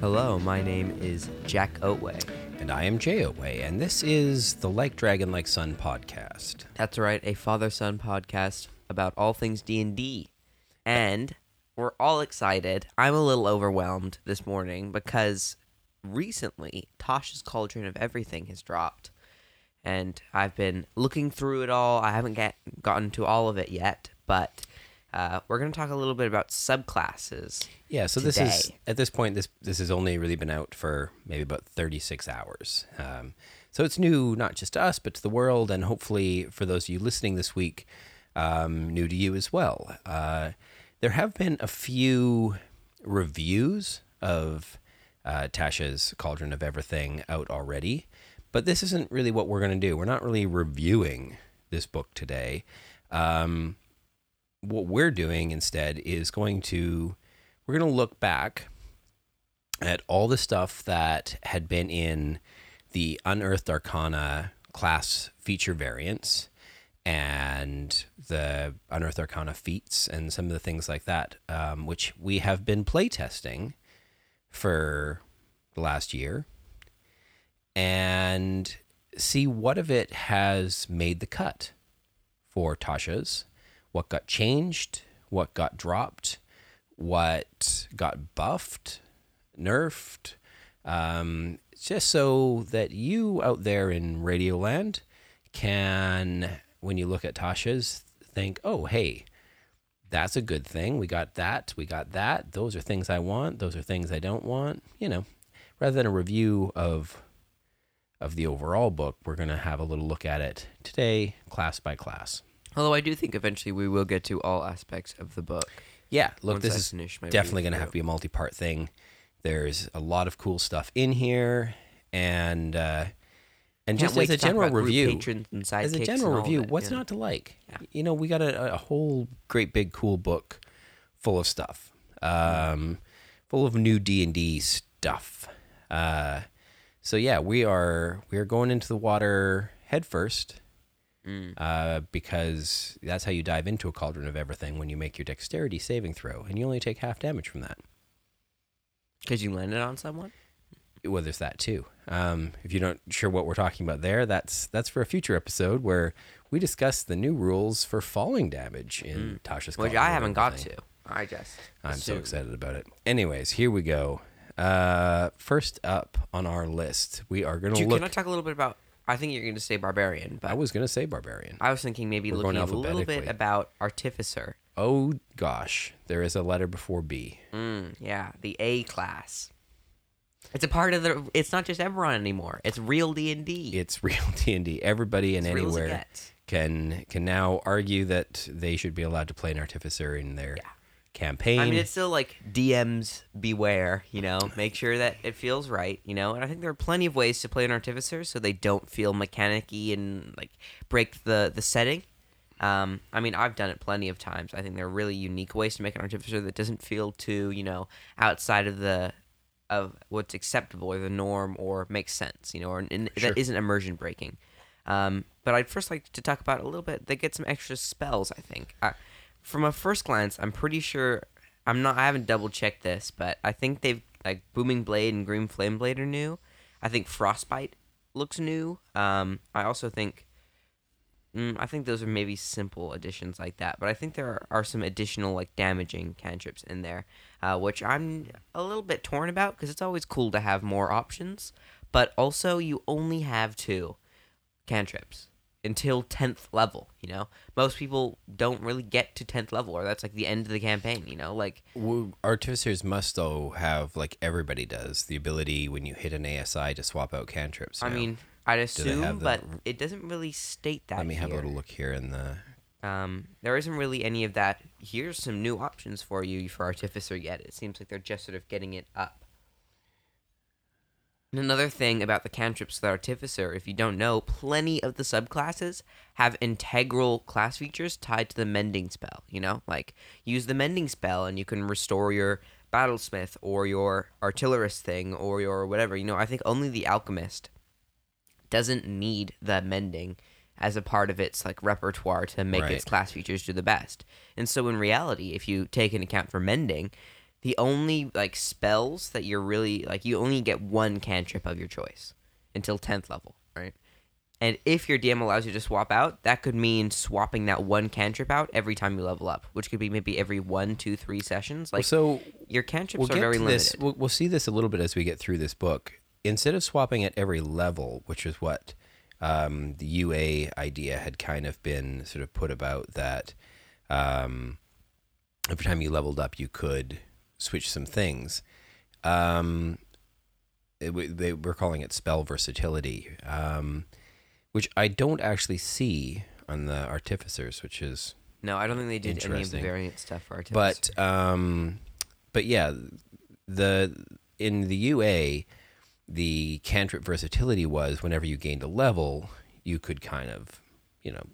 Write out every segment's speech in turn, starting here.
Hello, my name is Jack Oatway. And I am Jay Otway, and this is the Like Dragon Like Son podcast. That's right, a father-son podcast about all things D&D. And we're all excited. I'm a little overwhelmed this morning because recently Tasha's Cauldron of Everything has dropped. And I've been looking through it all. I haven't get, gotten to all of it yet, but uh, we're going to talk a little bit about subclasses. Yeah, so this is at this point this this has only really been out for maybe about 36 hours. Um, so it's new not just to us but to the world and hopefully for those of you listening this week um, new to you as well. Uh, there have been a few reviews of uh, Tasha's Cauldron of Everything out already, but this isn't really what we're going to do. We're not really reviewing this book today. Um, what we're doing instead is going to we're going to look back at all the stuff that had been in the unearthed arcana class feature variants and the unearthed arcana feats and some of the things like that um, which we have been playtesting for the last year. And see what of it has made the cut for tasha's what got changed, what got dropped, what got buffed, nerfed, um, just so that you out there in Radioland can, when you look at Tasha's, think, oh, hey, that's a good thing. We got that. We got that. Those are things I want. Those are things I don't want. You know, rather than a review of of the overall book, we're going to have a little look at it today, class by class. Although I do think eventually we will get to all aspects of the book. Yeah, look, this I is finish definitely going to have to be a multi-part thing. There's a lot of cool stuff in here, and uh, and Can't just as a general review, as a general review, that, what's yeah. not to like? Yeah. You know, we got a, a whole great big cool book full of stuff, um, full of new D and D stuff. Uh, so yeah, we are we are going into the water head first Mm. uh, because that's how you dive into a cauldron of everything when you make your dexterity saving throw, and you only take half damage from that. Because you landed on someone? Well, there's that too. Um, if you're not sure what we're talking about there, that's that's for a future episode where we discuss the new rules for falling damage in Tasha's. Mm. Which I haven't got to. I just. I'm so excited about it. Anyways, here we go. Uh, first up on our list, we are going to look. can I talk a little bit about. I think you're going to say barbarian, but I was going to say barbarian. I was thinking maybe We're looking a little bit about artificer. Oh gosh, there is a letter before B. Mm, yeah, the A class. It's a part of the. It's not just Eberron anymore. It's real D and D. It's real D and D. Everybody and It's real as it anywhere can can now argue that they should be allowed to play an artificer in their Yeah. campaign. I mean, it's still like DMs beware. You know, make sure that it feels right. You know, and I think there are plenty of ways to play an artificer so they don't feel mechanicky and like break the the setting. Um, I mean, I've done it plenty of times. I think there are really unique ways to make an artificer that doesn't feel too, you know, outside of the of what's acceptable or the norm or makes sense. You know, or in, Sure. that isn't immersion breaking. Um, but I'd first like to talk about a little bit. They get some extra spells. I think. Uh, from a first glance, I'm pretty sure. I'm not. I haven't double checked this, but I think they've like booming blade and green flame blade are new. I think frostbite looks new. Um, I also think. Mm, I think those are maybe simple additions like that, but I think there are, are some additional like damaging cantrips in there, uh, which I'm a little bit torn about because it's always cool to have more options, but also you only have two cantrips until 10th level you know most people don't really get to 10th level or that's like the end of the campaign you know like Well, artificers must though have like everybody does the ability when you hit an ASI to swap out cantrips. i know? mean i'd assume but it doesn't really state that let me have a little look here in the. Um there isn't really any of that here's some new options for you for artificer yet it seems like they're just sort of getting it up And another thing about the cantrips of the Artificer, if you don't know, plenty of the subclasses have integral class features tied to the mending spell. You know, like use the mending spell and you can restore your battlesmith or your artillerist thing or your whatever. You know, I think only the alchemist doesn't need the mending as a part of its like repertoire to make Right. its class features do the best. And so in reality, if you take into account for mending, the only like spells that you're really like you only get one cantrip of your choice until 10th level, right? And if your DM allows you to swap out, that could mean swapping that one cantrip out every time you level up, which could be maybe every one, two, three sessions. Like so your cantrips we'll are very limited. this. We'll, we'll see this a little bit as we get through this book. Instead of swapping at every level, which is what um, the UA idea had kind of been sort of put about, that um, every time you leveled up, you could switch some things. Um, it, they were calling it spell versatility, um, which I don't actually see on the artificers, which is No, I don't think they did any of the variant stuff for Artificer. but um, but yeah, the in the UA, the cantrip versatility was whenever you gained a level, you could kind of, you know,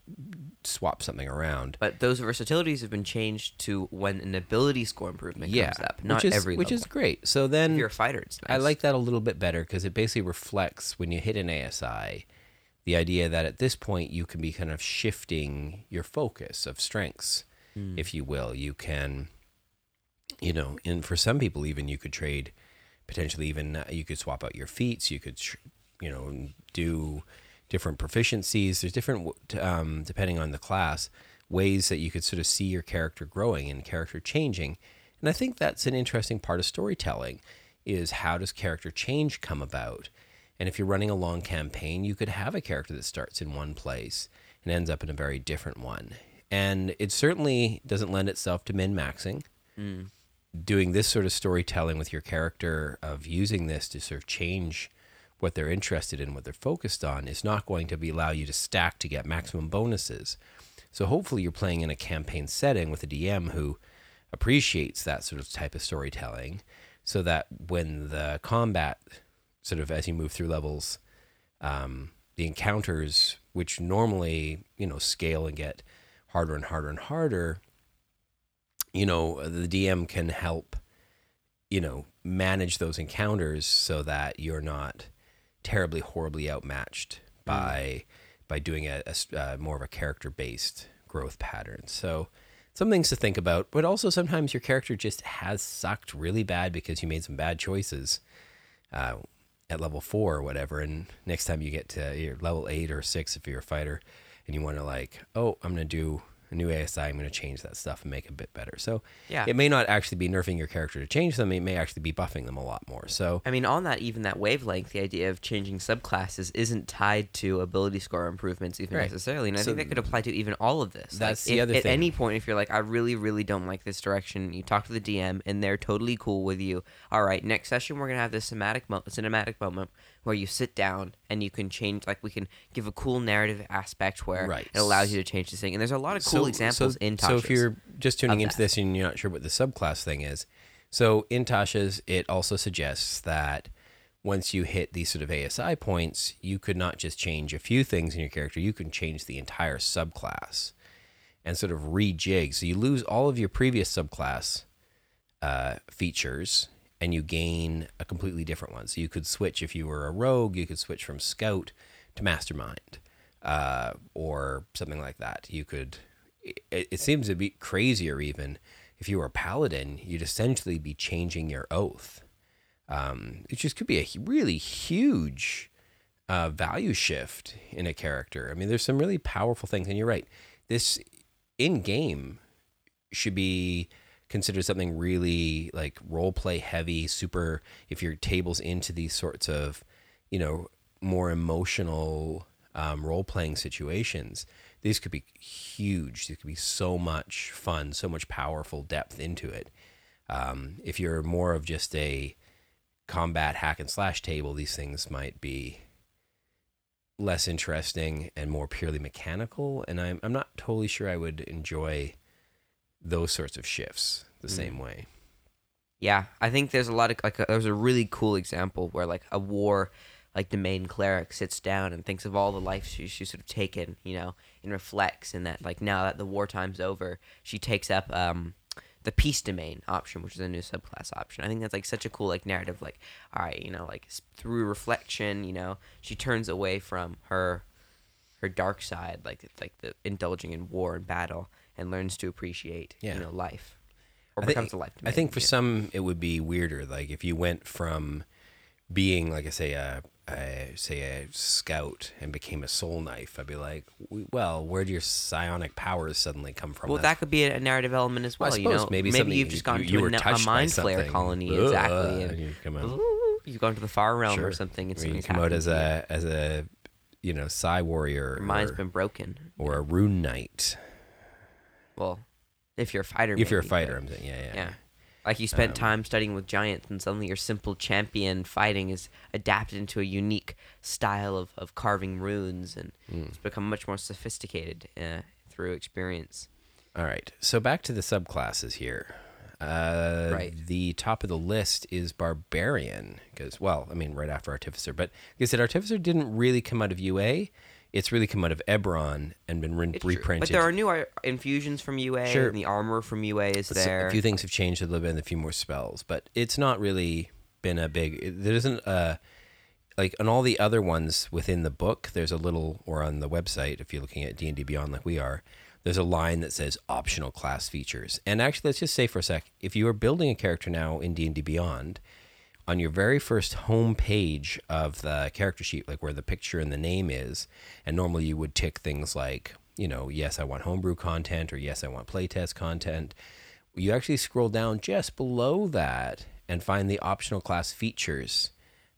swap something around. But those versatilities have been changed to when an ability score improvement yeah, comes up, not which is every which is great. So then if you're a fighter, it's nice. I like that a little bit better because it basically reflects when you hit an ASI, the idea that at this point you can be kind of shifting your focus of strengths, Hmm. if you will. You can, you know, and for some people even you could trade, potentially even uh, you could swap out your feats. You could, you know, do different proficiencies. There's different, um, depending on the class, ways that you could sort of see your character growing and character changing. And I think that's an interesting part of storytelling is how does character change come about? And if you're running a long campaign, you could have a character that starts in one place and ends up in a very different one. And it certainly doesn't lend itself to min maxing. Doing this sort of storytelling with your character, of using this to sort of change what they're interested in, what they're focused on, is not going to be allow you to stack to get maximum bonuses. So hopefully you're playing in a campaign setting with a DM who appreciates that sort of type of storytelling so that when the combat sort of as you move through levels um, the encounters which normally you know scale and get harder and harder and harder you know the dm can help you know manage those encounters so that you're not terribly horribly outmatched by by doing a uh, more of a character based growth pattern. So some things to think about but also sometimes your character just has sucked really bad because you made some bad choices uh, at level four or whatever and next time you get to your level eight or six if you're a fighter and you want to like oh i'm going to do a new asi i'm going to change that stuff and make it a bit better so Yeah. it may not actually be nerfing your character to change them it may actually be buffing them a lot more so I mean, on that, even that wavelength, the idea of changing subclasses isn't tied to ability score improvements even Right. necessarily, and I think that could apply to even all of this. That's like, the if- other At any point, if you're like, I really, really don't like this direction, you talk to the DM, and they're totally cool with you. All right, next session we're gonna have this cinematic mo- cinematic moment where you sit down and you can change. Like, we can give a cool narrative aspect where Right. it allows you to change this thing. And there's a lot of cool examples so, in Tasha's. So if you're just tuning into this and you're not sure what the subclass thing is, so in Tasha's, it also suggests that once you hit these sort of ASI points, you could not just change a few things in your character, you can change the entire subclass and sort of rejig. So you lose all of your previous subclass uh, features and you gain a completely different one. So you could switch if you were a rogue, you could switch from scout to mastermind uh, or something like that. You could. It, it seems to be crazier even if you were a paladin, you'd essentially be changing your oath. Um, it just could be a really huge uh, value shift in a character. I mean, there's some really powerful things, and you're right. This in game should be considered something really like role play heavy, super. If your table's into these sorts of, you know, more emotional um, role playing situations, these could be huge. These could be so much fun, so much powerful depth into it. Um, if you're more of just a combat hack and slash table, these things might be less interesting and more purely mechanical. And I'm I'm not totally sure I would enjoy those sorts of shifts the Mm. same way. Yeah, I think there's a lot of like a, there's a really cool example where like a war, like the main cleric sits down and thinks of all the life she, she's sort of taken, you know, and reflects, and that like now that the wartime's over, she takes up um the peace domain option, which is a new subclass option. I think that's like such a cool like narrative. Like, all right, you know, like through reflection, you know, she turns away from her her dark side, like like the indulging in war and battle, and learns to appreciate, Yeah. you know, life, or I becomes think, a life. I think for yeah. some it would be weirder. Like if you went from being like I say a, a say a scout and became a soul knife, I'd be like, well, where do your psionic powers suddenly come from? Well, That's- that could be a narrative element as Well, well. I you know, maybe maybe you've just gone you to were a, a mind flayer colony, Ugh, exactly, and you come out. you've gone to the far realm or something. And you come out as a as a you know psi warrior Your mind's or, been broken. or a rune knight. Well, if you're a fighter, If you're a fighter, I'm saying, yeah, yeah. yeah. Like you spent Um, time studying with giants, and suddenly your simple champion fighting is adapted into a unique style of, of carving runes, and Mm. it's become much more sophisticated uh, through experience. All right. So back to the subclasses here. Uh, Right. The top of the list is barbarian because, well, I mean, right after artificer. But I said, artificer didn't really come out of UA. It's really come out of Eberron and been re- reprinted. But there are new ar- infusions from UA, Sure. and the armor from UA is there. A few things have changed a little bit, and a few more spells, but it's not really been a big. it- There isn't a like on all the other ones within the book. There's a little, or on the website, if you're looking at D and D Beyond, like we are. There's a line that says optional class features. And actually, let's just say for a sec, if you are building a character now in D and D Beyond, on your very first home page of the character sheet, like where the picture and the name is, and normally you would tick things like, you know, yes, I want homebrew content, or yes, I want playtest content. You actually scroll down just below that and find the optional class features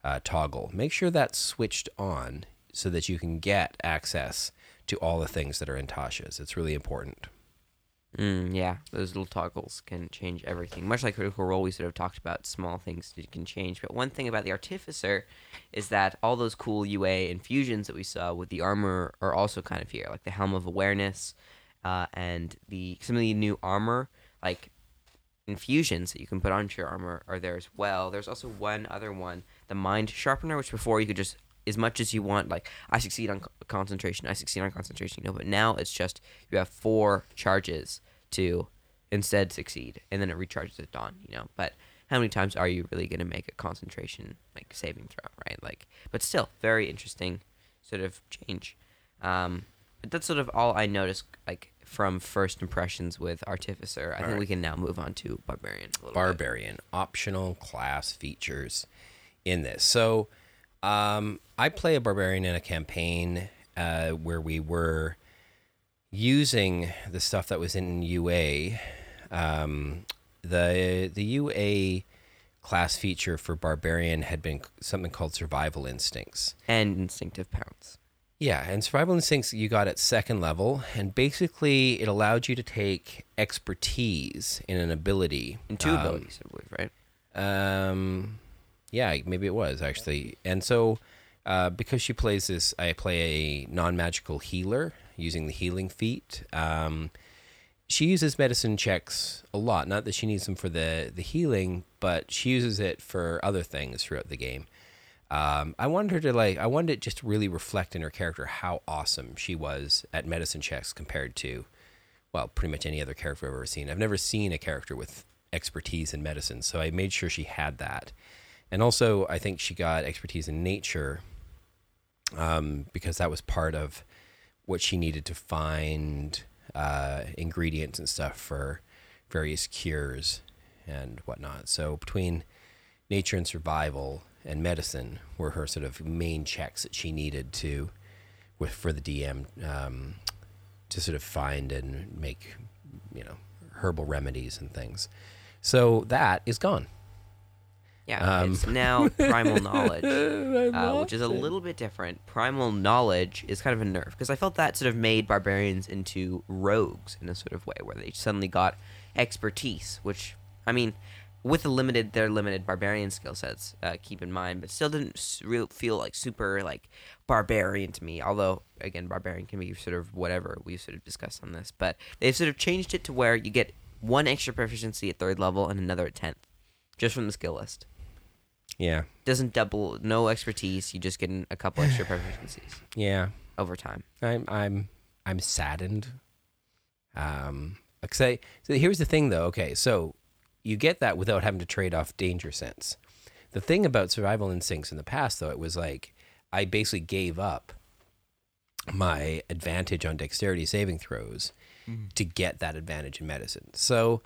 uh, toggle. Make sure that's switched on so that you can get access to all the things that are in Tasha's. It's really important. Mm, yeah, those little toggles can change everything. Much like Critical Role, we sort of talked about small things that can change. But one thing about the Artificer is that all those cool UA infusions that we saw with the armor are also kind of here, like the Helm of Awareness, uh, and the some of the new armor like infusions that you can put onto your armor are there as well. There's also one other one, the Mind Sharpener, which before you could just as much as you want, like I succeed on concentration, I succeed on concentration, you know. But now it's just you have four charges to instead succeed, and then it recharges at dawn, you know. But how many times are you really gonna make a concentration like saving throw, right? Like, but still, very interesting sort of change. Um, but that's sort of all I noticed, like from first impressions with Artificer. I think Alright. we can now move on to Barbarian. A little bit. Barbarian optional class features in this. So um, I play a barbarian in a campaign uh, where we were using the stuff that was in UA. Um, the the UA class feature for barbarian had been something called survival instincts. and instinctive pounce. Yeah, and survival instincts you got at second level, and basically it allowed you to take expertise in an ability. And two um, abilities, I believe, right? um, yeah, maybe it was actually. And so, uh, because she plays this, I play a non-magical healer using the healing feat. Um, she uses medicine checks a lot. Not that she needs them for the the healing, but she uses it for other things throughout the game. Um, I wanted her to like. I wanted it just to really reflect in her character how awesome she was at medicine checks compared to, well, pretty much any other character I've ever seen. I've never seen a character with expertise in medicine, so I made sure she had that. And also, I think she got expertise in nature um, because that was part of what she needed to find uh, ingredients and stuff for various cures and whatnot. So between nature and survival and medicine were her sort of main checks that she needed to with for the DM um, to sort of find and make you know herbal remedies and things. So that is gone. Yeah, Um, it's now primal knowledge, uh, which is a little bit different. Primal knowledge is kind of a nerf because I felt that sort of made barbarians into rogues in a sort of way where they suddenly got expertise, which I mean, with the limited their limited barbarian skill sets, uh, keep in mind, but still didn't real feel like super like barbarian to me. Although again, barbarian can be sort of whatever we sort of discussed on this, but they've sort of changed it to where you get one extra proficiency at third level and another at tenth just from the skill list. Yeah, Doesn't double, no expertise. You just get an- a couple extra proficiencies yeah. over time. I'm I'm I'm saddened. Um, like say, so here's the thing though. Okay, so you get that without having to trade off danger sense. The thing about survival instincts in the past, though, it was like I basically gave up my advantage on dexterity saving throws to get that advantage in medicine. So,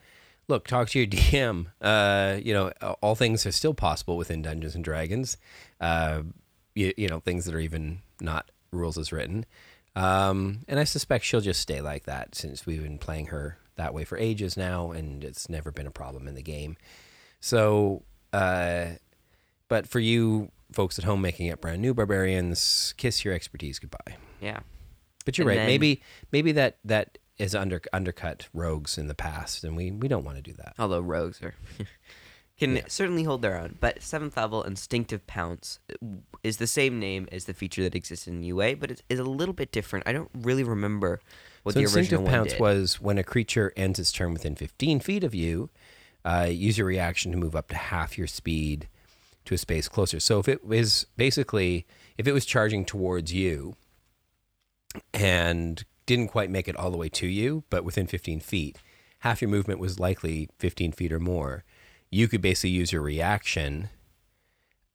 look, talk to your DM. Uh, you know, all things are still possible within Dungeons and Dragons. Uh, you, you know, things that are even not rules as written. Um, and I suspect she'll just stay like that since we've been playing her that way for ages now, and it's never been a problem in the game. So, uh, but for you folks at home making up brand new barbarians, kiss your expertise goodbye. Yeah. But you're And right. then- maybe maybe that that is under undercut rogues in the past, and we we don't want to do that. Although rogues are can Yeah. certainly hold their own, but seventh level instinctive pounce is the same name as the feature that exists in UA, but it is a little bit different. I don't really remember what so the instinctive original one pounce was when a creature ends its turn within 15 feet of you, uh, use your reaction to move up to half your speed to a space closer. So if it was basically if it was charging towards you and didn't quite make it all the way to you, but within 15 feet, half your movement was likely 15 feet or more. You could basically use your reaction,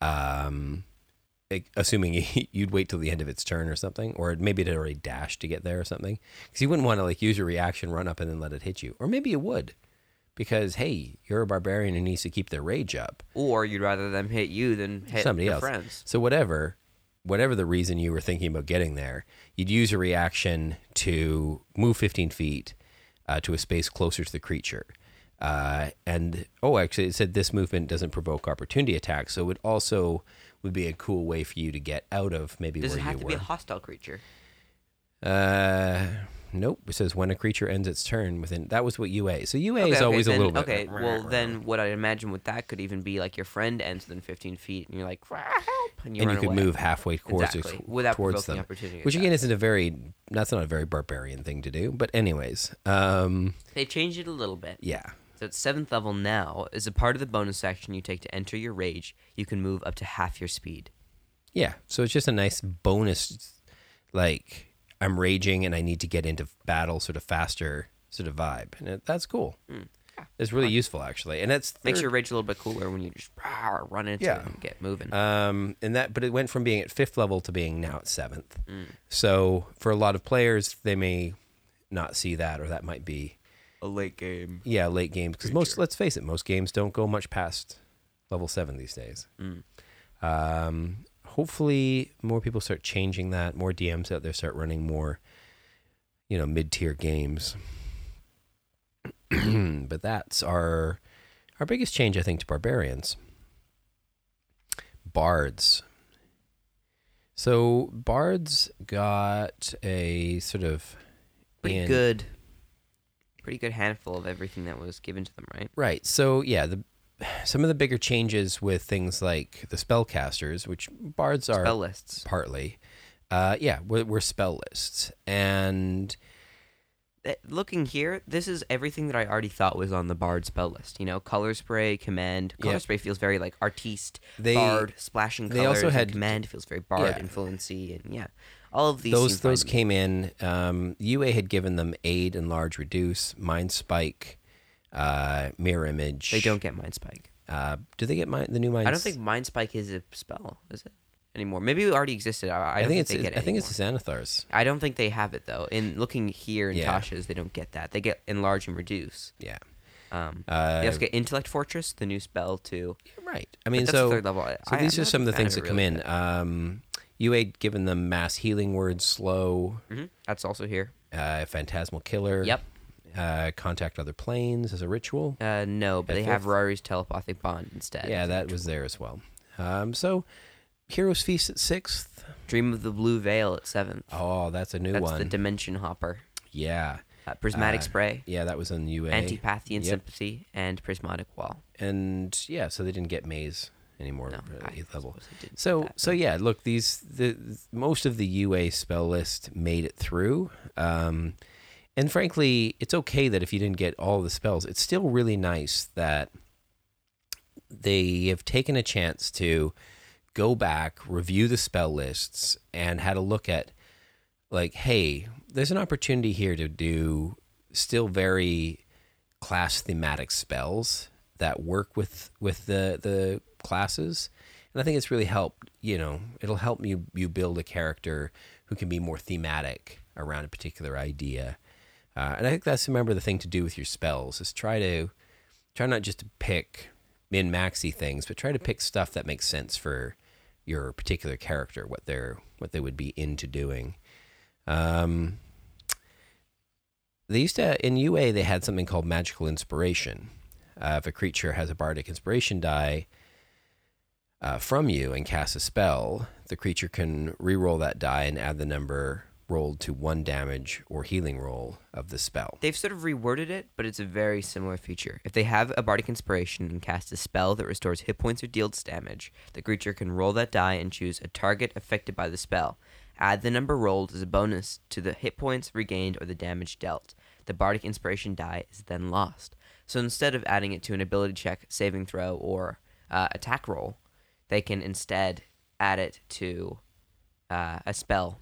um, assuming you'd wait till the end of its turn or something, or maybe it had already dashed to get there or something, because you wouldn't want to like use your reaction, run up, and then let it hit you, or maybe you would, because hey, you're a barbarian who needs to keep their rage up. or you'd rather them hit you than hit Somebody your else. friends. So whatever, whatever the reason you were thinking about getting there, you'd use a reaction to move 15 feet uh, to a space closer to the creature. Uh, and oh, actually, it said this movement doesn't provoke opportunity attacks, so it also would be a cool way for you to get out of maybe Does where it have you to were. be a hostile creature? uh, nope. It says when a creature ends its turn within. That was what UA. So UA is okay, always then, a little bit. Okay, well then, what I imagine with that could even be like your friend ends within 15 feet, and you're like, help, and you and you could away. move halfway towards, Exactly, without towards them, opportunity which again isn't a very that's not a very barbarian thing to do. But anyways, um, They changed it a little bit. yeah, So at seventh level now, as a part of the bonus action you take to enter your rage, you can move up to half your speed. yeah. So it's just a nice bonus, like I'm raging and I need to get into battle sort of faster sort of vibe, and it, that's cool. It's really useful actually, and it's Hmm. Makes your rage a little bit cooler when you just rah, run into Yeah. it and get moving. Um, and that, but it went from being at fifth level to being now at seventh. Mm. So for a lot of players, they may not see that, or that might be a late game. yeah late games because most let's face it, most games don't go much past level seven these days. Mm. Um, hopefully, more people start changing that. More DMs out there start running more, you know, mid tier games. but that's our our biggest change, I think, to barbarians. Bards. So bards got a sort of Pretty in- good. Pretty good handful of everything that was given to them, right? Right. So yeah, the some of the bigger changes with things like the spellcasters, which bards are Spell lists. partly, uh, yeah, we're, we're spell lists, and Looking here, this is everything that I already thought was on the bard spell list. You know, color spray, command. Color Yeah. spray feels very like artiste, They- bard, splashing they also had- command feels very bard Yeah. influency, and yeah, all of these. those those came in. Um, UA had given them aid, enlarge, reduce, mind spike, uh, mirror image. They don't get mind spike. Uh, do they get mind, the new mind? I don't think mind spike is a spell, is it anymore? Maybe it already existed. I, I, I, don't think it's. they get it I think it's anymore. the Xanathar's. I don't think they have it though. In looking here in Yeah. Tasha's, they don't get that. They get enlarge and reduce. Yeah. Um, Uh, they also get intellect fortress, the new spell too. right. I mean, that's so third level. So I- these I'm are some of the things that come really. in. Um, UA given them mass healing words, slow, Mhm. That's also here. uh, phantasmal killer. Yep. Uh, contact other planes as a ritual. Uh, no, but At they have fifth? Rary's telepathic bond instead. yeah, that was there as well. Um, so Heroes Feast at sixth. Dream of the Blue Veil at seventh. Oh, that's a new That's one. the dimension hopper. yeah, Uh, prismatic Uh, spray, yeah, that was on UA. antipathy and Yep. sympathy, and prismatic wall. and yeah, so they didn't get maze anymore No, at eighth level. suppose they didn't So that, so yeah, look these the most of the UA spell list made it through. Um, and frankly, it's okay that if you didn't get all the spells, it's still really nice that they have taken a chance to go back, review the spell lists, and had a look at like, hey, there's an opportunity here to do still very class thematic spells that work with with the the classes. And I think it's really helped, you know, it'll help you you build a character who can be more thematic around a particular idea. Uh, and I think that's remember the thing to do with your spells is try to try not just to pick min maxy things, but try to pick stuff that makes sense for your particular character, what they're what they would be into doing. Um, they used to in UA they had something called magical inspiration. Uh, if a creature has a bardic inspiration die uh, from you and casts a spell, the creature can re-roll that die and add the number rolled to one damage or healing roll of the spell. They've sort of reworded it, but it's a very similar feature. If they have a bardic inspiration and cast a spell that restores hit points or deals damage, the creature can roll that die and choose a target affected by the spell. Add the number rolled as a bonus to the hit points regained or the damage dealt. The bardic inspiration die is then lost. So instead of adding it to an ability check, saving throw, or uh, attack roll, they can instead add it to uh, a spell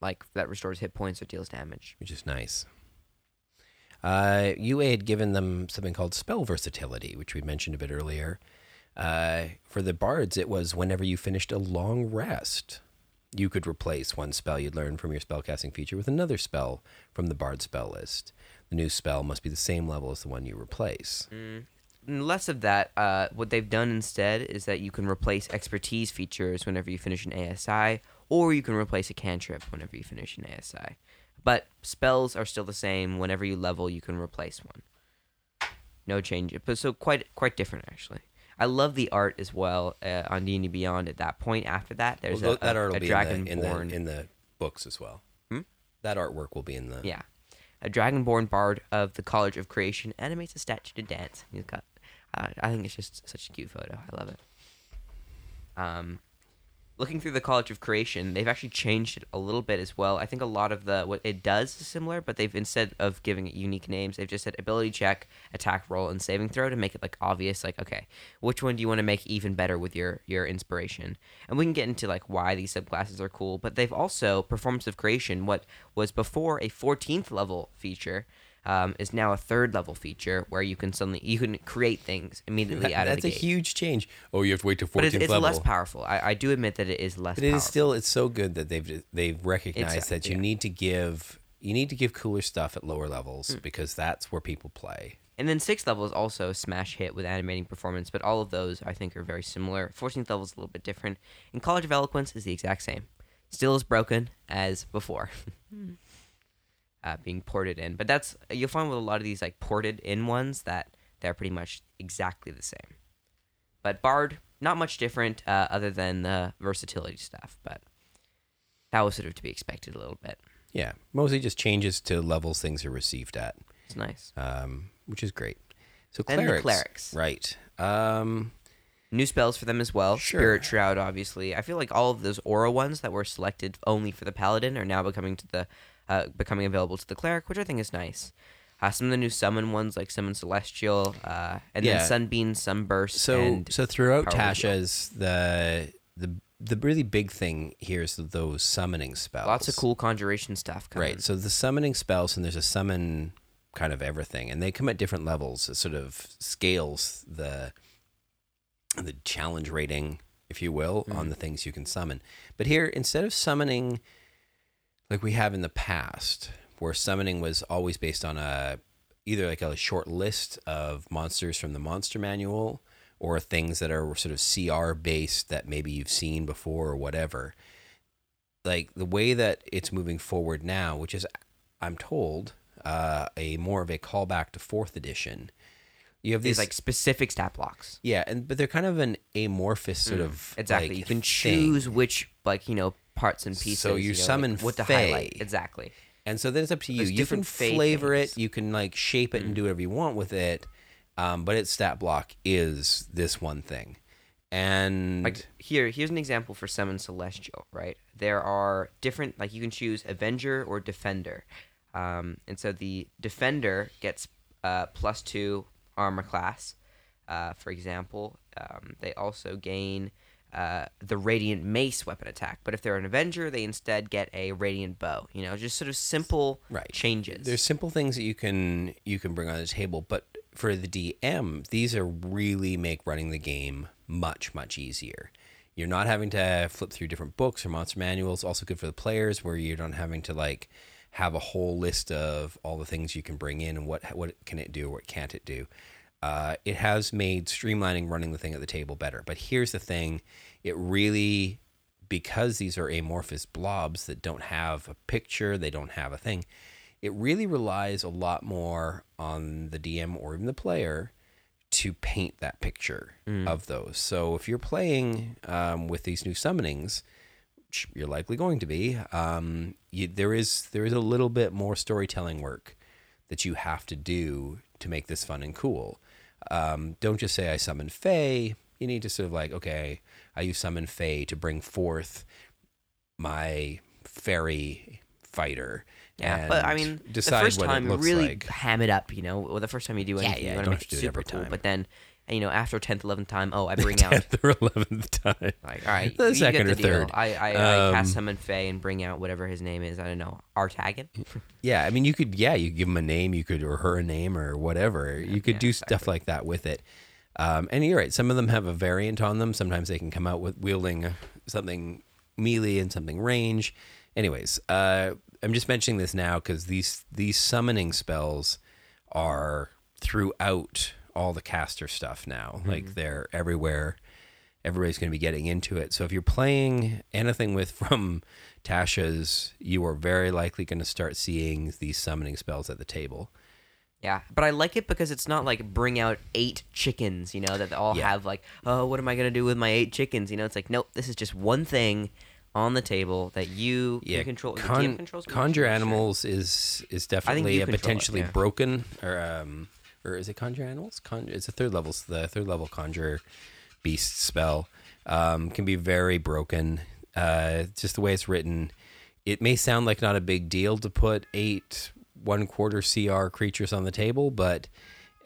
like that restores hit points or deals damage. which is nice. Uh, UA had given them something called spell versatility, which we mentioned a bit earlier. Uh, for the bards, it was whenever you finished a long rest, you could replace one spell you'd learned from your spellcasting feature with another spell from the bard spell list. The new spell must be the same level as the one you replace. Mm. Less of that. Uh, what they've done instead is that you can replace expertise features whenever you finish an ASI, or you can replace a cantrip whenever you finish an ASI. But spells are still the same. Whenever you level, you can replace one. No change. But so quite quite different actually. I love the art as well uh, on D&D Beyond. At that point, after that, there's Well, a, that art will a be dragonborn. in the, in, the, in the books as well. Hmm? That artwork will be in the. Yeah. A dragonborn bard of the College of Creation animates a statue to dance. He's got. Uh, I think it's just such a cute photo. I love it. Um, looking through the College of Creation, they've actually changed it a little bit as well. I think a lot of the what it does is similar, but they've instead of giving it unique names, they've just said ability check, attack roll, and saving throw to make it like obvious. Like, okay, which one do you want to make even better with your your inspiration? And we can get into like why these subclasses are cool. But they've also performance of creation, what was before a 14th level feature. Um, is now a third level feature where you can suddenly you can create things immediately That- out of that's the a huge change. Oh, you have to wait to but 14th it's, it's level. less powerful. I, I do admit that it is less. But it powerful. is still it's so good that they've they've recognized It's- that you yeah. need to give you need to give cooler stuff at lower levels Mm. because that's where people play. And then sixth level is also a smash hit with animating performance, but all of those I think are very similar. Fourteenth level is a little bit different. And College of Eloquence is the exact same. Still as broken as before. Uh, being ported in. But that's you'll find with a lot of these like ported in ones that they're pretty much exactly the same. But Bard, not much different uh, other than the versatility stuff, but that was sort of to be expected a little bit. Yeah, mostly just changes to levels things are received at, It's nice. um, which is great. So clerics, clerics. right? Um, New spells for them as well. Sure. Spirit Shroud, obviously. I feel like all of those aura ones that were selected only for the paladin are now becoming to the uh, becoming available to the cleric, which I think is nice. Uh, some of the new summon ones, like Summon Celestial, uh, and Yeah. then Sunbeam, Sunburst, so and so throughout Tasha's the the the really big thing here is those summoning spells. lots of cool conjuration stuff coming. Right. So the summoning spells, and there's a summon kind of everything, and they come at different levels. It sort of scales the the challenge rating, if you will, on the things you can summon. But here, instead of summoning like we have in the past, where summoning was always based on a either like a short list of monsters from the monster manual or things that are sort of CR based that maybe you've seen before or whatever like the way that it's moving forward now, which is, I'm told, uh, a more of a callback to fourth edition. You have These these like specific stat blocks. yeah, and but they're kind of an amorphous sort of Mm, Exactly. like, you can thing. choose which like you know parts and pieces. So you know, like, summon what to Fae. highlight. Exactly. and so then it's up to you. There's You can flavor things. Mm. it, you can like shape it and do whatever you want with it, um, but its stat block is this one thing, and like here here's an example for summon celestial right there are different like you can choose avenger or defender um, and so the defender gets uh, plus two armor class uh, for example Um, they also gain uh, the radiant mace weapon attack, but if they're an Avenger, they instead get a radiant bow. You know, just sort of simple Right. changes. There's simple things that you can you can bring on the table, but for the DM, these are really make running the game much much easier. You're not having to flip through different books or monster manuals. Also good for the players, where you're not having to like have a whole list of all the things you can bring in and what what can it do, or what can't it do. Uh, it has made streamlining running the thing at the table better. But here's the thing: it really because these are amorphous blobs that don't have a picture, they don't have a thing, it really relies a lot more on the DM or even the player to paint that picture of those. So if you're playing um, with these new summonings, which you're likely going to be, um, you, there is there is a little bit more storytelling work that you have to do to make this fun and cool. Um, don't just say I summon Fae. You need to sort of like, okay, I use summon Fae to bring forth my fairy fighter. yeah, but I mean, the decide first time really like. ham it up. You know, well, the first time you do Yeah, anything, yeah, you want to don't make it do it super every cool. time. But then, you know, after tenth, eleventh time, oh, I bring out Tenth or eleventh time. like, all right, The second get or deal. third. I I, I Um, cast summon Fae and bring out whatever his name is. I don't know, Artagan. Yeah, I mean, you could, yeah, you give him a name, you could, or her a name, or whatever. You could yeah, do stuff like that with it. Um, and you're right. Some of them have a variant on them. Sometimes they can come out with wielding something melee and something range. Anyways, uh, I'm just mentioning this now because these these summoning spells are throughout all the caster stuff now. Like they're everywhere. Everybody's going to be getting into it. So if you're playing anything with from Tasha's, you are very likely going to start seeing these summoning spells at the table. Yeah, but I like it because it's not like bring out eight chickens, you know, that all Yeah. have like, oh, what am I gonna do with my eight chickens? You know, it's like, nope, this is just one thing on the table that you Yeah, can control. con- controls. Conjure sure. animals is is definitely a control it, potentially yeah. broken or um or is it conjure animals? Con- it's a third level. The third level conjure beast spell um, can be very broken. Uh, just the way it's written, it may sound like not a big deal to put eight one quarter CR creatures on the table, but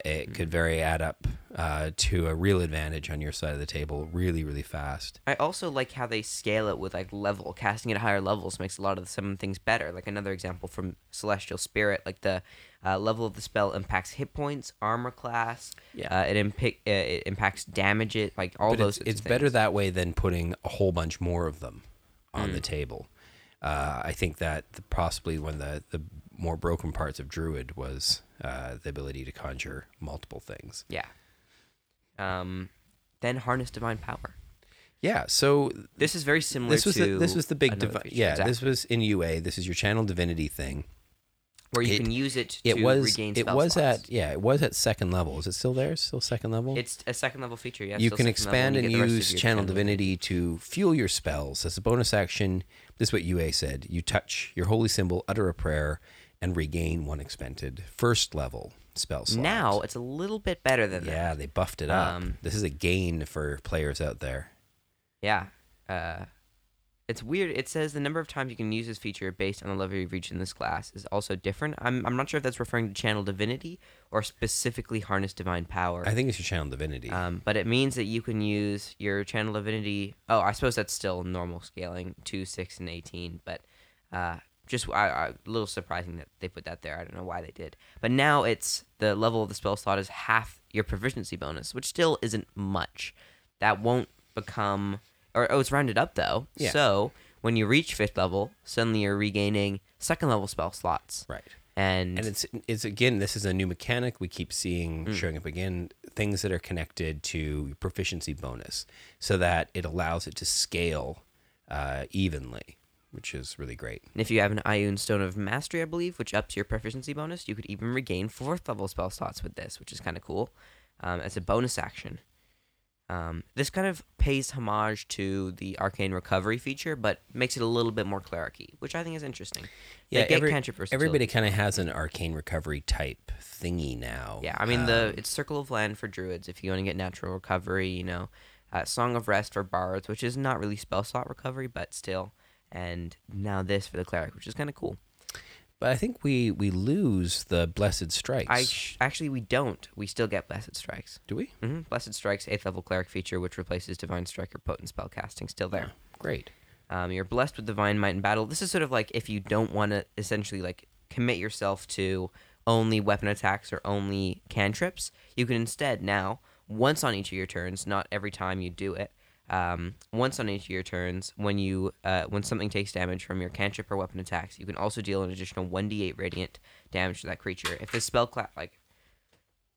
it could very add up uh, to a real advantage on your side of the table really, really fast. I also like how they scale it with like level. Casting at higher levels makes a lot of some things better. Like another example from Celestial Spirit, like the uh, level of the spell impacts hit points, armor class. Yeah. Uh, it, impi- uh, it impacts damage. It like all but those. it's, it's better that way than putting a whole bunch more of them on Mm. the table. Uh, I think that the, possibly one of the, the more broken parts of Druid was uh, the ability to conjure multiple things. Yeah. Um, then harness divine power. Yeah, so This is very similar this was to the, this was the big another divi- feature, yeah exactly, this was in UA. This is your channel divinity thing. Where you it- can use it It to was regain it was slots. at yeah it was at second level. Is it still there? Still second level? It's a second level feature. Yeah, you can expand you and get the rest of use channel divinity to fuel your spells as a bonus action. This is what UA said. You touch your holy symbol, utter a prayer, and regain one expended first level spell slot. Now it's a little bit better than that. yeah, they buffed it up. Um, this is a gain for players out there. Yeah. Uh, it's weird. It says the number of times you can use this feature based on the level you've reached in this class is also different. I'm, I'm not sure if that's referring to channel divinity or specifically harness divine power. I think it's your channel divinity. Um, but it means that you can use your channel divinity. Oh, I suppose that's still normal scaling, two, six, and eighteen. But uh, just I, I, a little surprising that they put that there. I don't know why they did. But now it's the level of the spell slot is half your proficiency bonus, which still isn't much. That won't become, or oh, it's rounded up though. Yeah. So when you reach fifth level, suddenly you're regaining second level spell slots. right. And, And it's it's again this is a new mechanic we keep seeing Mm. showing up again things that are connected to proficiency bonus so that it allows it to scale uh, evenly, which is really great. And if you have an Ioun Stone of Mastery, I believe, which ups your proficiency bonus, you could even regain fourth level spell slots with this, which is kind of cool um, as a bonus action. Um, this kind of pays homage to the Arcane Recovery feature, but makes it a little bit more clericy, which I think is interesting. They Yeah, every-. Everybody kind of has an arcane recovery type thingy now. Yeah, I mean the Um, it's Circle of Land for druids if you want to get natural recovery, you know, uh, Song of Rest for bards, which is not really spell slot recovery, but still, and now this for the cleric, which is kind of cool. But I think we we lose the blessed strikes. I sh- actually we don't. We still get blessed strikes. Do we? hmm Blessed strikes, eighth level cleric feature, which replaces divine strike or potent spell casting. Still there. Great. Um, you're blessed with divine might in battle. This is sort of like if you don't want to essentially like commit yourself to only weapon attacks or only cantrips, you can instead now once on each of your turns, not every time you do it. Um, once on each of your turns, when you uh, when something takes damage from your cantrip or weapon attacks, you can also deal an additional one d8 radiant damage to that creature. If the spell class like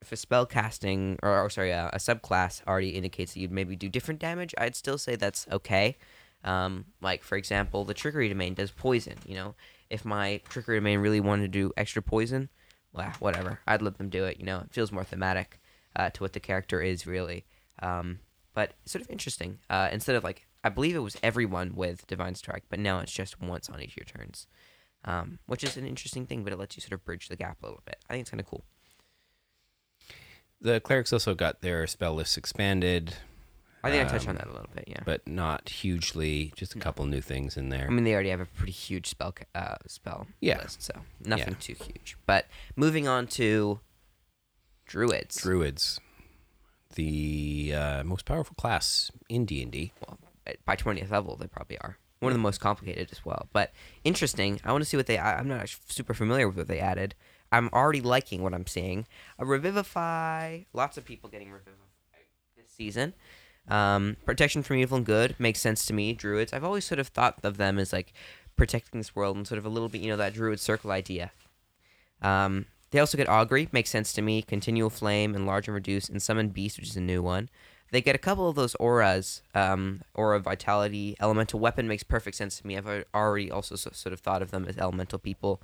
if a spell casting or, or sorry uh, a subclass already indicates that you'd maybe do different damage, I'd still say that's okay. Um, like for example, the trickery domain does poison. You know, if my trickery domain really wanted to do extra poison, well, whatever, I'd let them do it. You know, it feels more thematic uh, to what the character is really. Um, but sort of interesting. Uh, instead of like, I believe it was everyone with divine strike, but now it's just once on each of your turns, um, which is an interesting thing. But it lets you sort of bridge the gap a little bit. I think it's kind of cool. The clerics also got their spell lists expanded, I think I touched on Um, that a little bit. Yeah. but not hugely. Just a couple new things in there. I mean, they already have a pretty huge spell uh, spell Yeah. list, so nothing Yeah. too huge. But moving on to druids. Druids, the uh, most powerful class in D and D. well, by twentieth level, they probably are one of the most complicated as well. But interesting. I want to see what they. I, I'm not super familiar with what they added. I'm already liking what I'm seeing. A revivify. Lots of people getting revivify this season. Um, protection from evil and good makes sense to me. Druids. I've always sort of thought of them as like protecting this world and sort of a little bit, you know, that druid circle idea. Um, they also get augury, makes sense to me. Continual flame, enlarge and reduce, and summon beast, which is a new one. They get a couple of those auras, um, aura vitality, elemental weapon makes perfect sense to me. I've already also so, sort of thought of them as elemental people.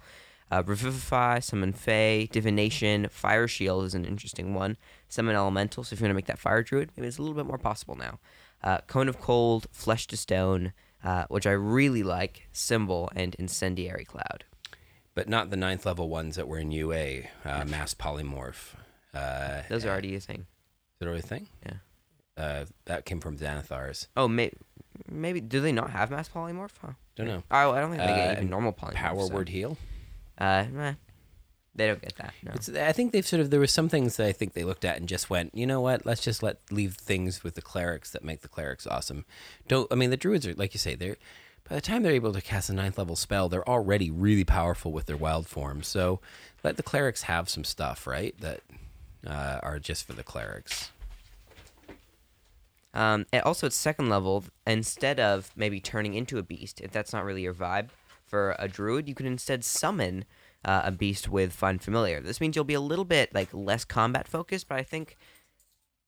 Uh, revivify, summon fey, divination, fire shield is an interesting one. Summon elemental, so if you want to make that fire druid, maybe it's a little bit more possible now. Uh, cone of cold, flesh to stone, uh, which I really like, symbol and incendiary cloud. But not the ninth level ones that were in UA, uh, mass polymorph. Uh, Those are already a thing. Is that already a thing? Yeah. Uh, that came from Xanathars. Oh, may- maybe do they not have mass polymorph? Huh? Don't know. Oh, I don't think they get Uh, even normal polymorph. Power so- word heal. Uh, meh. they don't get that. No. It's, I think they've sort of there were some things that I think they looked at and just went, you know what? Let's just let leave things with the clerics that make the clerics awesome. Don't I mean the druids are like you say they're by the time they're able to cast a ninth level spell, they're already really powerful with their wild forms. So let the clerics have some stuff, right? That uh, are just for the clerics. Um, and also, at second level, instead of maybe turning into a beast, if that's not really your vibe for a druid, you can instead summon uh, a beast with Find Familiar. This means you'll be a little bit like less combat focused, but I think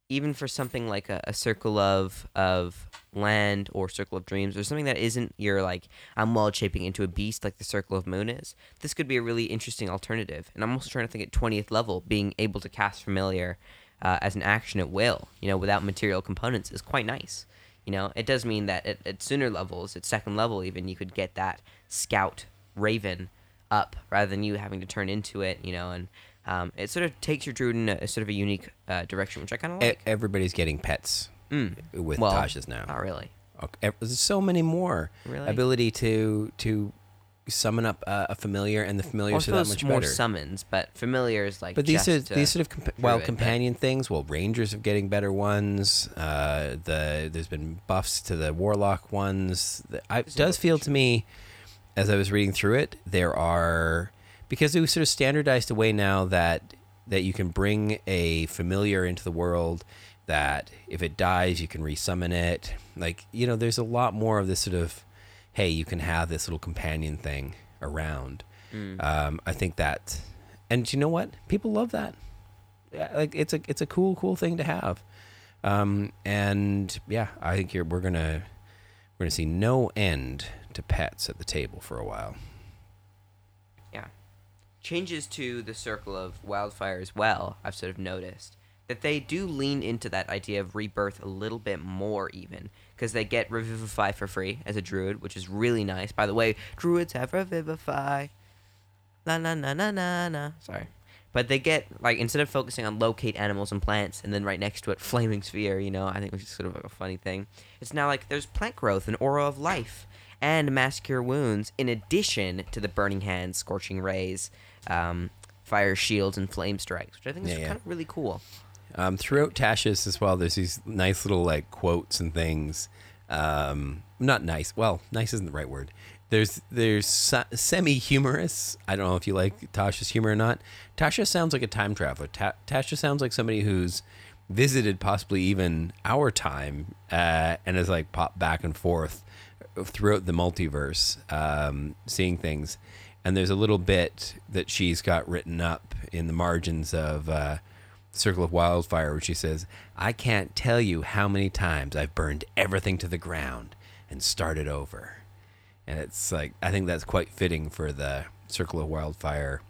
even for something like a, a Circle of of Land or Circle of Dreams, or something that isn't your like I'm wild shaping into a beast like the Circle of Moon is, this could be a really interesting alternative. And I'm also trying to think at 20th level, being able to cast Familiar uh, as an action at will, you know, without material components is quite nice. You know, it does mean that at, at sooner levels, at second level even, you could get that scout raven up rather than you having to turn into it, you know, and um, it sort of takes your druid in a, a sort of a unique uh, direction, which I kind of E- like. everybody's getting pets Mm. with Well, Tasha's now. Not really. Okay, There's so many more Really? ability to to summon up uh, a familiar, and the Well, I familiars are that much more better. summons, but familiar is like. But these are these sort of compa- but- companion things. Well, rangers are getting better ones. Uh, the there's been buffs to the warlock ones. The, I, it does feel to me, as I was reading through it, there are because it was sort of standardized a way now that that you can bring a familiar into the world. That if it dies, you can resummon it. Like you know, there's a lot more of this sort of, hey, you can have this little companion thing around. Mm. Um, I think that, and you know what? People love that. Like it's a it's a cool cool thing to have. Um, and yeah, I think you're, we're gonna we're gonna see no end to pets at the table for a while. yeah. Changes to the circle of wildfire as well, I've sort of noticed. That they do lean into that idea of rebirth a little bit more, even. Because they get Revivify for free as a druid, which is really nice. By the way, druids have Revivify. La na na na na na. Sorry. But they get, like, instead of focusing on locate animals and plants, and then right next to it, Flaming Sphere, you know, I think which is sort of like a funny thing. It's now like there's plant growth and aura of life. And Mass Cure Wounds, in addition to the Burning Hands, Scorching Rays, um, Fire Shields, and Flame Strikes, which I think is Yeah, yeah. kind of really cool. Um, throughout Tasha's as well, there's these nice little like quotes and things. Um, not nice. Well, nice isn't the right word. There's there's semi humorous. I don't know if you like Tasha's humor or not. Tasha sounds like a time traveler. Ta- Tasha sounds like somebody who's visited possibly even our time uh, and has like popped back and forth throughout the multiverse, um, seeing things. And there's a little bit that she's got written up in the margins of uh, Circle of Wildfire, where she says, "I can't tell you how many times I've burned everything to the ground and started over." And it's like I think that's quite fitting for the Circle of Wildfire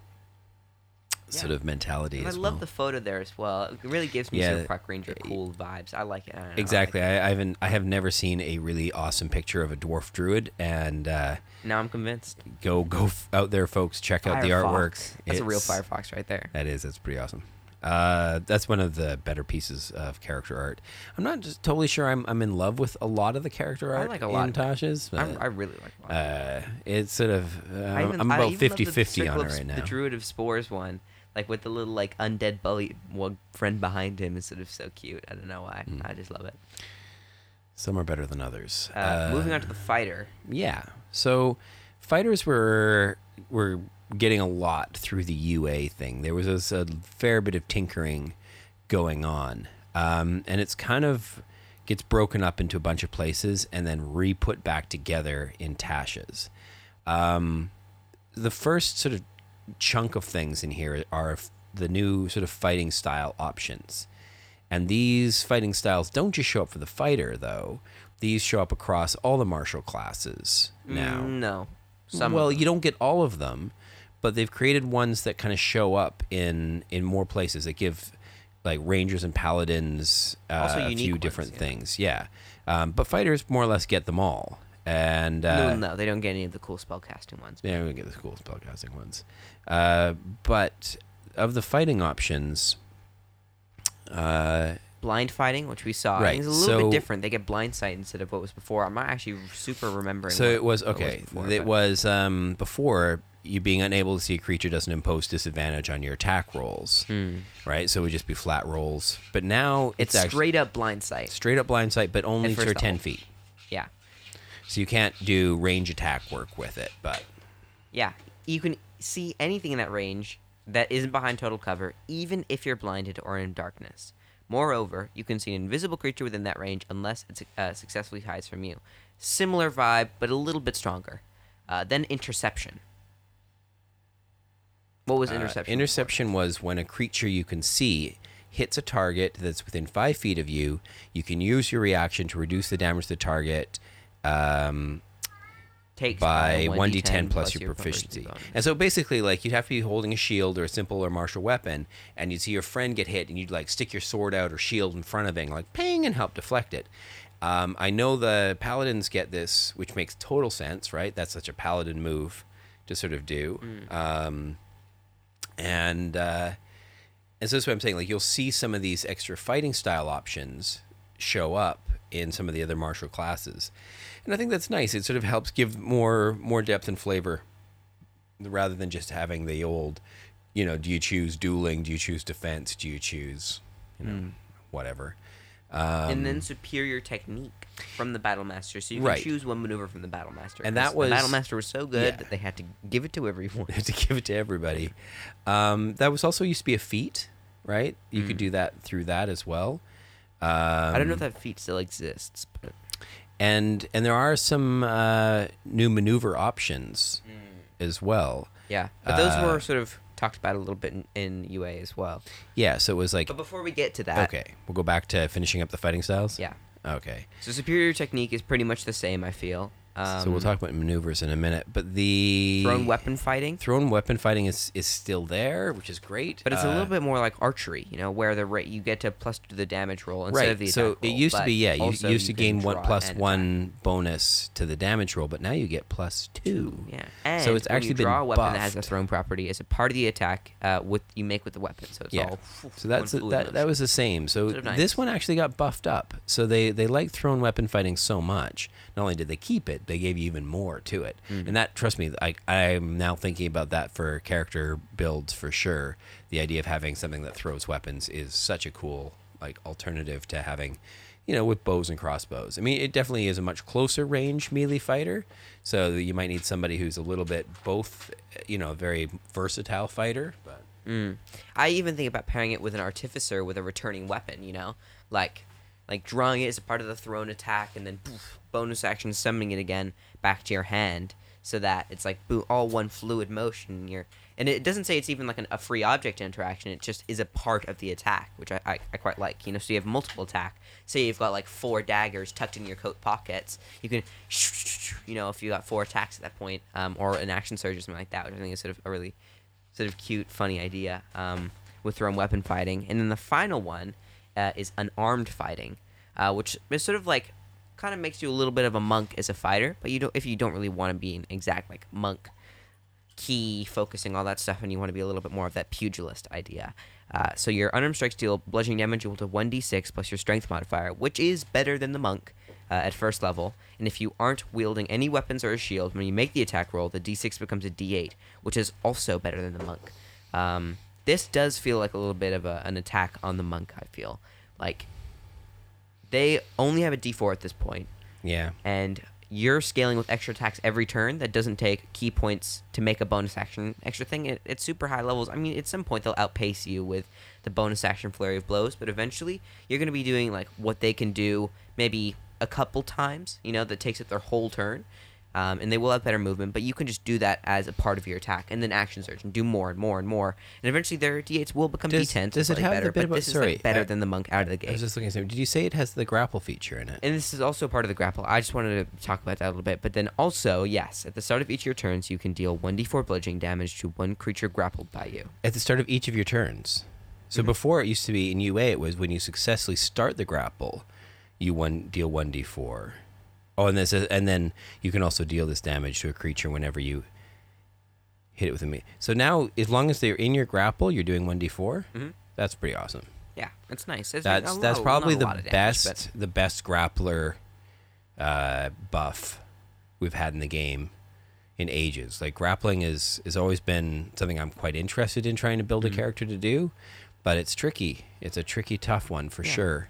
sort of mentality And I love well. the photo there as well. It really gives me Yeah. some Park Ranger cool vibes. I like it. I don't I like Exactly. I, I haven't. I have never seen a really awesome picture of a dwarf druid, and uh, Now I'm convinced. go go f- out there, folks. Check out the artwork. That's a real Firefox right there. That is. That's pretty awesome. Uh, that's one of the better pieces of character art. I'm not just totally sure I'm I'm in love with a lot of the character art I like a lot in Tasha's. I, but, I really like it. uh, it's sort of uh, I I'm about even 50-50 on it right now. The Druid of Spores one, like with the little like undead bully friend behind him, is sort of so cute. I don't know why. Hmm. I just love it. Some are better than others. Uh, moving on to the fighter. Yeah. So fighters were were getting a lot through the UA thing. There was a, a fair bit of tinkering going on, um, and it's kind of gets broken up into a bunch of places and then re-put back together in Tasha's. Um, the first sort of chunk of things in here are the new sort of fighting style options. And these fighting styles don't just show up for the fighter, though. These show up across all the martial classes now. Mm, no. Some well, you don't get all of them, but they've created ones that kind of show up in in more places. That give like rangers and paladins uh, a few ones, different yeah. things. Yeah, um, but fighters more or less get them all. And uh, no, no, they don't get any of the cool spellcasting ones. yeah, we get the cool spellcasting ones. Uh, but of the fighting options, uh, Blind fighting, which we saw, Right, is a little so- bit different. They get blind sight instead of what was before. I'm not actually super remembering. so it was okay. before, it was um, before you being unable to see a creature doesn't impose disadvantage on your attack rolls, Hmm. right? So it would just be flat rolls. But now It's, it's, actually straight up blind sight. straight up blind sight, but only for ten feet. Yeah, So you can't do range attack work with it. But yeah. You can see anything in that range that isn't behind total cover, even if you're blinded or in darkness. Moreover, you can see an invisible creature within that range unless it uh, successfully hides from you. Similar vibe, but a little bit stronger. Uh, then interception. What was Uh, interception? interception was when a creature you can see hits a target that's within five feet of you. You can use your reaction to reduce the damage to the target um, Takes by uh, 1d10 plus your proficiency. bonus. And so basically, like you'd have to be holding a shield or a simple or martial weapon, and you'd see your friend get hit, and you'd like stick your sword out or shield in front of it, and like ping, and help deflect it. Um, I know the paladins get this, which makes total sense, right? That's such a paladin move to sort of do. Um, and uh, and so that's what I'm saying. Like you'll see some of these extra fighting style options show up in some of the other martial classes, and I think that's nice. It sort of helps give more more depth and flavor, rather than just having the old, you know, do you choose dueling? Do you choose defense? Do you choose, you know, whatever. Um, and then superior technique from the battle master. So you can Right. choose one maneuver from the battle master. And that was- the battle master was so good yeah. that they had to give it to everyone. They had to give it to everybody. Um, that was also used to be a feat, right? You Mm. could do that through that as well. Um, I don't know if that feat still exists, but and and there are some uh, new maneuver options Mm. as well. yeah. But those Uh, were sort of talked about a little bit in, in UA as well. Yeah, so it was like But before we get to that, okay, we'll go back to finishing up the fighting styles. yeah. Okay. So superior technique is pretty much the same. I feel. Um, so we'll talk about maneuvers in a minute, but the thrown weapon fighting. thrown weapon fighting is is still there, which is great. But it's a Uh, little bit more like archery, you know, where the rate you get to plus to the damage roll instead right. of the attack. so it roll, used to be yeah, you used to gain one plus and attack. one bonus to the damage roll, but now you get plus two. Yeah, and So it's actually you draw a weapon that has a buffed. thrown property as a part of the attack uh, with you make with the weapon. So it's Yeah. all So that's one fluid that. That was the same. So of this one actually got buffed up. So they they like thrown weapon fighting so much. Not only did they keep it, they gave you even more to it, Mm-hmm. and that trust me, I I'm now thinking about that for character builds for sure. The idea of having something that throws weapons is such a cool like alternative to having, you know, with bows and crossbows. I mean, it definitely is a much closer range melee fighter, so you might need somebody who's a little bit both, you know, a very versatile fighter, but. Mm. I even think about pairing it with an artificer with a returning weapon. You know, like like drawing it as a part of the thrown attack, and then poof, bonus action summoning it again back to your hand, so that it's like boo, all one fluid motion. And you're and it doesn't say it's even like an, a free object interaction. It just is a part of the attack, which I, I, I quite like. You know, so you have multiple attack. Say you've got like four daggers tucked in your coat pockets. You can, you know, if you got four attacks at that point, um, or an action surge or something like that, which I think is sort of a really sort of cute, funny idea um, with thrown weapon fighting. And then the final one uh, is unarmed fighting, uh, which is sort of like kind of makes you a little bit of a monk as a fighter, but you don't if you don't really want to be an exact like monk ki focusing all that stuff and you want to be a little bit more of that pugilist idea. Uh, so your unarmed strikes deal bludgeoning damage equal to 1d6 plus your strength modifier, which is better than the monk uh, at first level. And if you aren't wielding any weapons or a shield, when you make the attack roll, the d6 becomes a d8, which is also better than the monk. Um, this does feel like a little bit of a, an attack on the monk, I feel. Like, they only have a d4 at this point, Yeah. and you're scaling with extra attacks every turn that doesn't take ki points to make a bonus action extra thing at, at super high levels. I mean, at some point they'll outpace you with the bonus action flurry of blows, but eventually you're going to be doing like what they can do maybe a couple times, you know, that takes up their whole turn. Um, and they will have better movement, but you can just do that as a part of your attack, and then action surge and do more and more and more, and eventually their d8s will become Does- d10s. does it have the better, bit about- this is like better I- than the monk out of the gate? I was just looking at. Did you say it has the grapple feature in it? And this is also part of the grapple. I just wanted to talk about that a little bit. But then also, yes, at the start of each of your turns, you can deal 1d4 bludgeoning damage to one creature grappled by you. At the start of each of your turns. So Mhm. before it used to be in UA, it was when you successfully start the grapple, you one deal one d4. Oh, and this is, and then you can also deal this damage to a creature whenever you hit it with a me. So now, as long as they're in your grapple, you're doing one d4. Mhm. That's pretty awesome. Yeah, it's nice. It's That's a that's probably the damage, best the best grappler uh, buff we've had in the game in ages. Like grappling is has always been something I'm quite interested in trying to build a Mhm. character to do, but it's tricky. It's a tricky, tough one for Yeah. sure.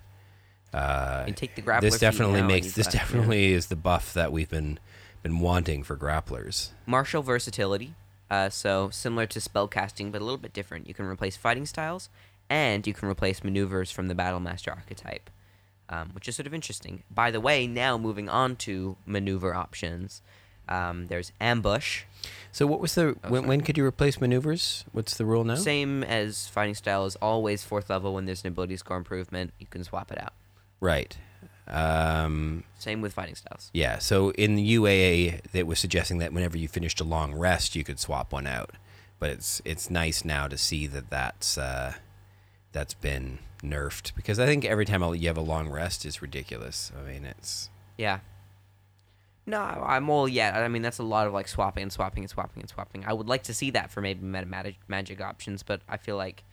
Uh, And take the grappler this definitely makes this know. definitely is the buff that we've been been wanting for grapplers. Martial versatility. Uh, so similar to spellcasting, but a little bit different. You can replace fighting styles, and you can replace maneuvers from the Battle Master archetype, um, which is sort of interesting. By the way, now moving on to maneuver options. Um, there's ambush, So what was the Oh, when, when could you replace maneuvers? What's the rule now? Same as fighting style is always fourth level when there's an ability score improvement. You can swap it out. Right. Um, Same with fighting styles. Yeah, so in the UAA, it was suggesting that whenever you finished a long rest, you could swap one out. But it's it's nice now to see that that's uh, that's been nerfed because I think every time you have a long rest is ridiculous. I mean, it's Yeah. No, I'm all yeah. I mean, that's a lot of like swapping and swapping and swapping and swapping. I would like to see that for maybe meta magic, magic options, but I feel like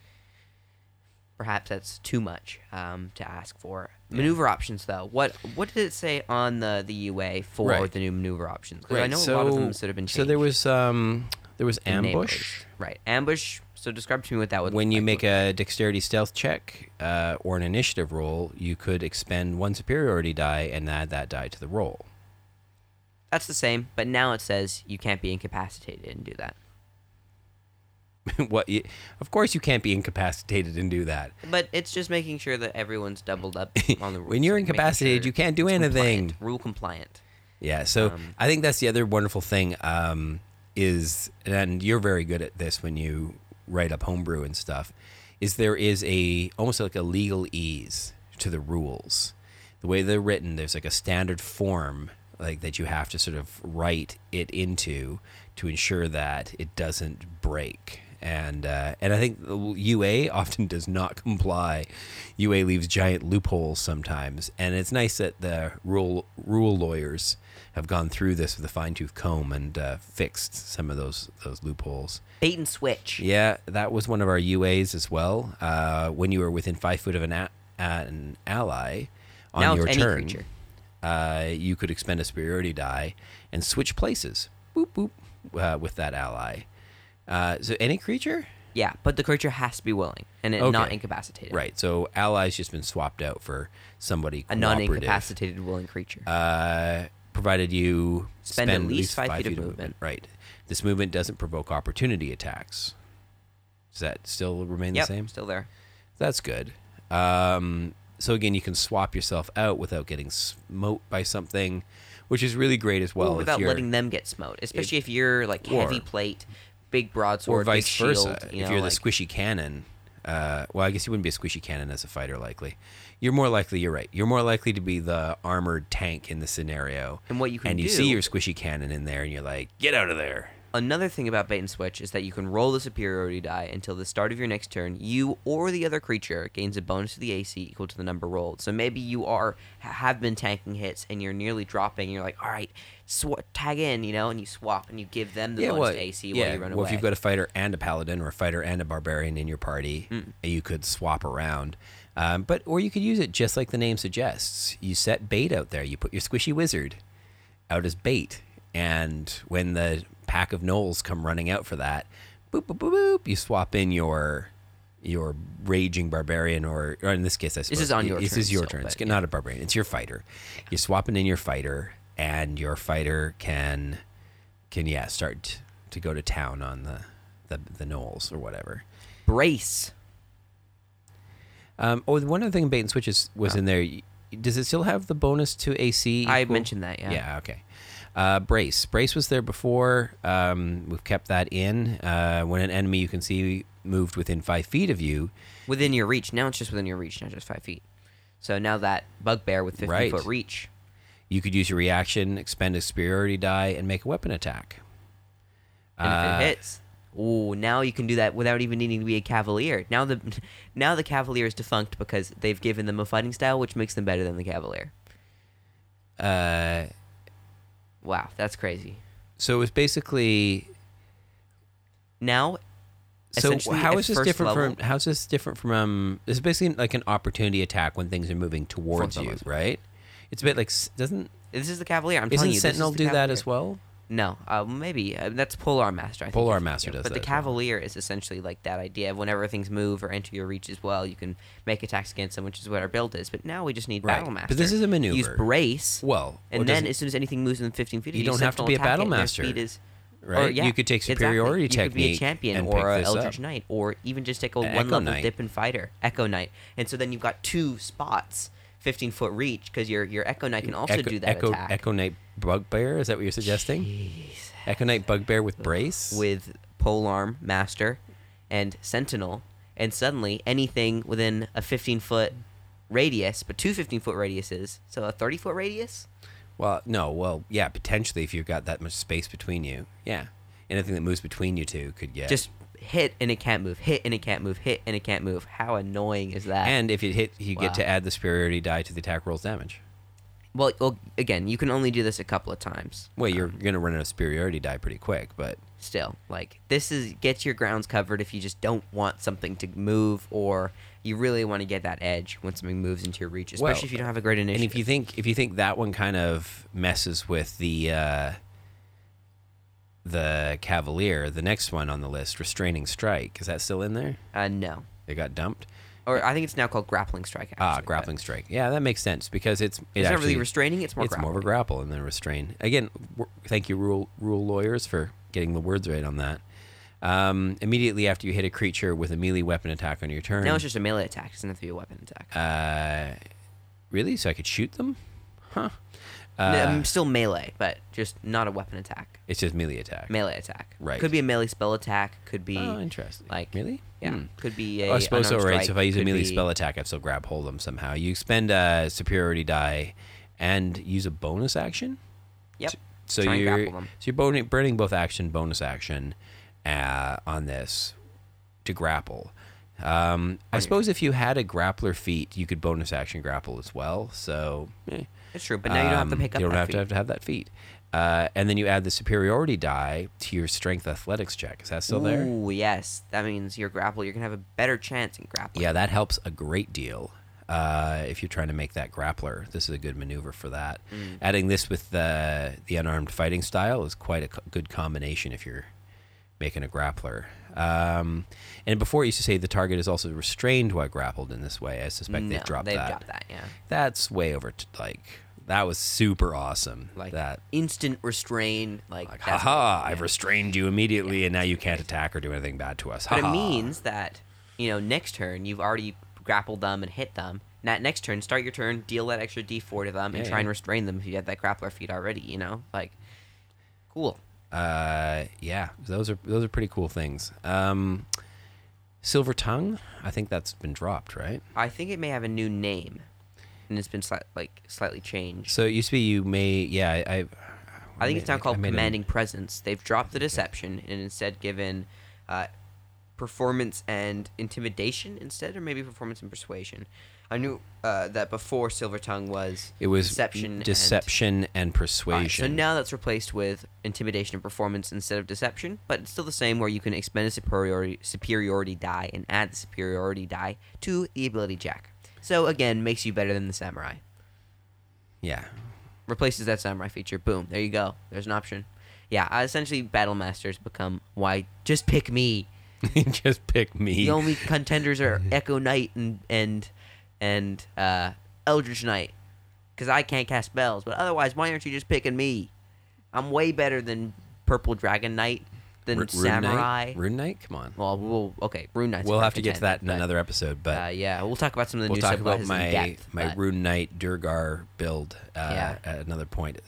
perhaps that's too much um, to ask for. Maneuver options, though, what what did it say on the the UA for Right. the new maneuver options? 'Cause I Right, know a lot of them sort of been changed. so there was um there was ambush. right? Ambush. So describe to me what that would. When you like. make a dexterity stealth check uh, or an initiative roll, you could expend one superiority die and add that die to the roll. that's the same, but now it says you can't be incapacitated and do that. what? You, of course, you can't be incapacitated and do that. But it's just making sure that everyone's doubled up on the rules. When you're like incapacitated, sure you can't do anything. compliant, rule compliant. Yeah, so Um, I think that's the other wonderful thing um, is, and you're very good at this when you write up homebrew and stuff, is there is a almost like a legal ease to the rules. The way they're written, there's like a standard form like that you have to sort of write it into to ensure that it doesn't break. And uh, and I think the UA often does not comply. UA leaves giant loopholes sometimes, and it's nice that the rule rule lawyers have gone through this with a fine tooth comb and uh, fixed some of those those loopholes. Bait and switch. Yeah, that was one of our UAs as well. Uh, when you were within five foot of an, a- an ally on now your turn, uh, you could expend a superiority die and switch places. Boop boop uh, with that ally. Uh, so any creature, Yeah, but the creature has to be willing and it not incapacitated. right? So allies just been swapped out for somebody A non-incapacitated willing creature. Uh, provided you Spend spend, at least five feet of movement. Right. This movement doesn't provoke opportunity attacks. Does that still remain yep, the same? still there. That's good. Um, so again, you can swap yourself out without getting smote by something, which is really great as well. If without letting them get smote, especially if you're like heavy plate, big broadsword, or vice big versa. shield. You if know, you're like, the squishy cannon, uh, well, I guess you wouldn't be a squishy cannon as a fighter, likely. You're more likely. You're right. You're more likely to be the armored tank in the scenario. And what you can and you do- see your squishy cannon in there, and you're like, get out of there. Another thing about bait and switch is that you can roll the superiority die until the start of your next turn. You or the other creature gains a bonus to the AC equal to the number rolled. So maybe you are have been tanking hits and you're nearly dropping. And you're like, all right, sw- tag in, you know, and you swap and you give them the bonus well, to AC yeah. while you run well, away. Well, if you've got a fighter and a paladin, or a fighter and a barbarian in your party, Hmm. you could swap around. Um, but or you could use it just like the name suggests. You set bait out there. You put your squishy wizard out as bait, and when the pack of gnolls come running out for that, boop boop boop boop, you swap in your your raging barbarian, or, or in this case, I suppose is on your this turn is your still, turn. It's but, not a barbarian. It's your fighter. You're swapping in your fighter, and your fighter can can yeah start to go to town on the the, the gnolls or whatever. brace. Um, oh, one other thing, bait and switches was in there. Does it still have the bonus to AC? I mentioned that, yeah. Yeah. Okay. Uh, brace. Brace was there before. Um, we've kept that in. Uh, when an enemy you can see moved within five feet of you, Within your reach. Now it's just within your reach, not just five feet. So now that bugbear with 50 Right. foot reach. you could use your reaction, expend a superiority die, and make a weapon attack. And if Uh, it hits, ooh, now you can do that without even needing to be a cavalier. Now the now the cavalier is defunct because they've given them a fighting style which makes them better than the cavalier. Uh, Wow, that's crazy. so it was basically Now, So how is this different level- from? How's this different from? Um, this is basically like an opportunity attack when things are moving towards you, right? It's a bit like doesn't this is the cavalier. I'm telling you, Sentinel this is the do that as well? No, uh, maybe uh, that's Polearm Master. I think Polearm Master does but that the as well. Cavalier is essentially like that idea of whenever things move or enter your reach as well, you can make attacks against them, which is what our build is. But now we just need Right. Battle Master. But this is a maneuver. Use brace, Well, and then doesn't- as soon as anything moves within 15 feet, of You you don't have to Sentinel be a attack Battle it, and their Master. Speed is, right? Or, yeah, you could take exactly. superiority You could be a technique champion and or pick a this Eldritch up. Knight, or even just take a one Echo level Knight. dip and fighter, Echo Knight, and so then you've got two spots, 15 foot reach, because your your Echo Knight can also Echo, do that Echo, attack. Echo Knight Bugbear. Is that what you're suggesting? Jeez. Echo Knight Bugbear with brace. with polearm master and sentinel and suddenly anything within a 15 foot radius but two 15 foot radiuses so a 30 foot radius well, no. Well, yeah. Potentially, if you've got that much space between you, yeah. Anything that moves between you two could get just hit and it can't move hit and it can't move hit and it can't move how annoying is that And if you hit, you get to add the superiority die to the attack rolls damage. well, well again you can only do this a couple of times Well, you're gonna run out of superiority die pretty quick, but still like this is gets your grounds covered if you just don't want something to move or you really want to get that edge when something moves into your reach especially Well, if you don't have a great initiative. and if you think if you think that one kind of messes with the uh, the Cavalier, the next one on the list, restraining strike, is that still in there? uh, no It got dumped. or I think it's now called grappling strike. Actually, Ah, grappling strike. Yeah, that makes sense because it's it It's not really restraining. It's more. it's more of a grapple and then restrain. Again, w- thank you, rule rule lawyers, for getting the words right on that. Um, immediately after you hit a creature with a melee weapon attack on your turn. Now it's just a melee attack. It doesn't have to be a weapon attack. uh, really? So I could shoot them? Huh? No, Uh, I'm still melee, but just not a weapon attack. it's just melee attack. Melee attack. Right. Could be a melee spell attack. Could be. Oh, interesting. like- really? yeah. Hmm. Could be a. Oh, I suppose so, right? strike, So if I use a melee be- spell attack, I still grab hold of them somehow. You expend a superiority die and use a bonus action. Yep. So Try you're grapple them. so you're burning, burning both action, bonus action, uh, on this to grapple. Um, I suppose if you had a grappler feat, you could bonus action grapple as well. So eh. It's true, but now you don't have to Um, pick up. You don't that have to feat. have to have that feat. Uh, and then you add the superiority die to your strength athletics check. Is that still there? Ooh, yes. That means your grapple. You're gonna have a better chance in grappling. Yeah, that helps a great deal. Uh, if you're trying to make that grappler, this is a good maneuver for that. Mm. Adding this with the the unarmed fighting style is quite a co- good combination if you're making a grappler. Um, and before it used to say the target is also restrained while grappled in this way. I suspect no, they've dropped they've that. dropped that. Yeah, That's way over. T- like that was super awesome. like that. instant restrain. Like, Like, haha! I've restrained you immediately, and now you can't attack or do anything bad to us. But it means that you know next turn you've already grappled them and hit them. That next turn, start your turn, deal that extra D4 to them, and Yeah, try and restrain them if you have that grappler feat already. You know, like cool. Uh, yeah, those are those are pretty cool things. Um, Silver Tongue, I think that's been dropped, right? I think it may have a new name, and it's been sli- like slightly changed. So it used to be you may, yeah, I. I, I think it's now called made a- Commanding Presence. They've dropped the deception and instead given uh, performance and intimidation instead, or maybe performance and persuasion. I knew uh, that before Silver Tongue was It was deception. and- deception and, Alright, persuasion. so now that's replaced with intimidation and performance instead of deception, but it's still the same where you can expend a superiority superiority die and add the superiority die to the ability check. So again, makes you better than the samurai. yeah, Replaces that samurai feature. Boom, there you go. There's an option. Yeah, essentially, battle masters become why just pick me. just pick me. The only contenders are Echo Knight and and and uh, Eldritch Knight, because I can't cast spells. But otherwise, why aren't you just picking me? I'm way better than Purple Dragon Knight, than Rune Samurai. Knight? Rune Knight, come on. Well, we'll okay, Rune Knight's we'll have to get to that in another episode, but, uh, yeah, we'll talk about some of the we'll new talk about subclasses my depth. my but Rune Knight Duergar build uh, Yeah. at another point.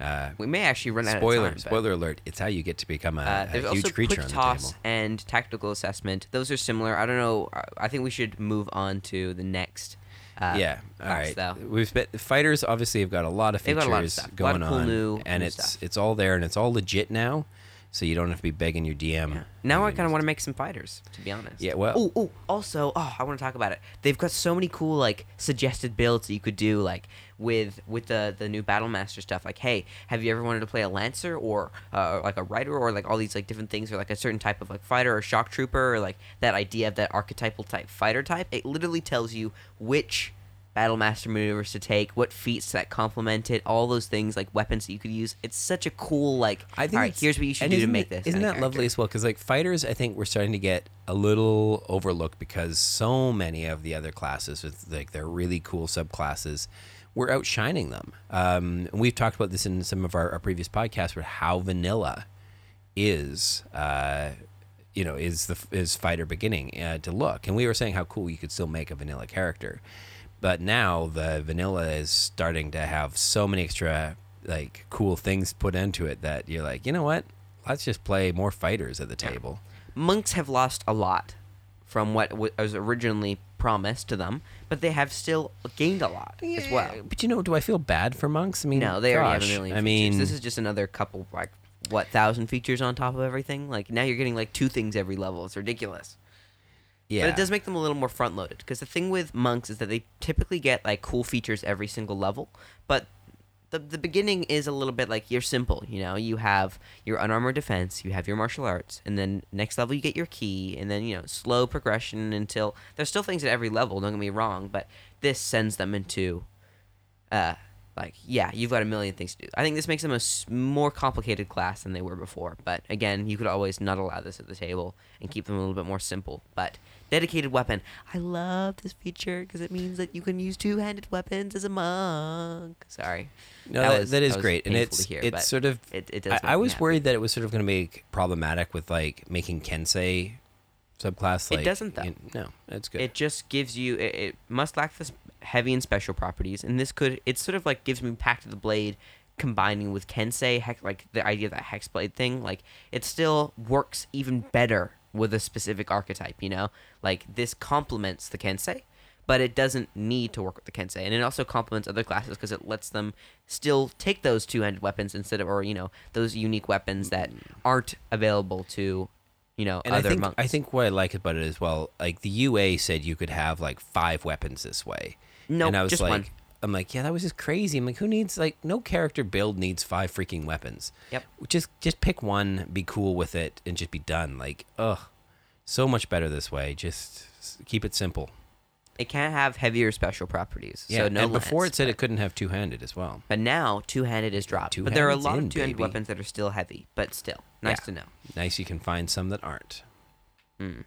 Uh, we may actually run out spoiler, of time. spoiler alert! It's how you get to become a, Uh, a huge also creature quick on the toss table. and tactical assessment. Those are similar. I don't know. I- think we should move on to the next. Uh, yeah, all right. though. We've spent fighters obviously have got a lot of features lot of stuff. Going cool on, new- and new it's stuff. it's all there and it's all legit now, so you don't have to be begging your DM. Yeah. Now I kind of want to make some fighters, to be honest. Yeah, well- Oh, oh, also, oh, I want to talk about it. They've got so many cool like suggested builds that you could do, like with with the the new Battle Master stuff. Like, hey, have you ever wanted to play a Lancer or uh, like a Rider or like all these like different things or like a certain type of like fighter or shock trooper or like that idea of that archetypal type fighter type? It literally tells you which Battle Master maneuvers to take, what feats that complement it, all those things like weapons that you could use. It's such a cool like. I think all right, here's what you should do to make this. Isn't that lovely as well? Because like fighters, I think we're starting to get a little overlooked because so many of the other classes with like their really cool subclasses, we're outshining them. Um, and we've talked about this in some of our, our previous podcasts, where how vanilla is. Uh, you know, is the is fighter beginning uh, to look, and we were saying how cool you could still make a vanilla character, but now the vanilla is starting to have so many extra like cool things put into it that you're like, you know what? Let's just play more fighters at the table. monks have lost a lot from what was originally promised to them, but they have still gained a lot as well. But you know, do I feel bad for monks? I mean, No, they already have a million. I features. mean, this is just another couple like what thousand features on top of everything. Like now you're getting like two things every level. It's ridiculous. Yeah, But it does make them a little more front loaded because the thing with monks is that they typically get like cool features every single level, but the the beginning is a little bit like you're simple. You know, you have your unarmored defense, you have your martial arts, and then next level you get your ki, and then you know slow progression until there's still things at every level. Don't get me wrong, but this sends them into, uh, like yeah, you've got a million things to do. I think this makes them a more complicated class than they were before. But again, you could always not allow this at the table and keep them a little bit more simple. But dedicated weapon, I love this feature because it means that you can use two-handed weapons as a monk. Sorry. no, that, was- that is was great, and it's to hear, it's sort of. it, it does. I, I was happy. worried that it was sort of going to make problematic with like making Kensei subclass. Like, It doesn't, though. in- no, it's good. It just gives you. It, it must lack this heavy and special properties, and this could. It sort of like gives me Pact of the Blade combining with Kensei, heck, like the idea of that Hexblade thing. Like it still works even better with a specific archetype. You know, like this complements the Kensei. But it doesn't need to work with the Kensei, and it also complements other classes because it lets them still take those two-handed weapons instead of, or you know, those unique weapons that aren't available to, you know, and other I think monks. I think what I like about it as well, like the UA said you could have like five weapons this way. No, and I was just like, one. I'm like, yeah, that was just crazy. I'm like, who needs like no character build needs five freaking weapons. Yep. Just just pick one, be cool with it, and just be done. Like, ugh, so much better this way. Just keep it simple. It can't have heavier special properties. Yeah, so no and before it said but- it couldn't have two handed as well. But now two-handed is dropped. but there are a lot in, of two-handed weapons that are still heavy, but still nice Yeah. to know. Nice, you can find some that aren't. Mm.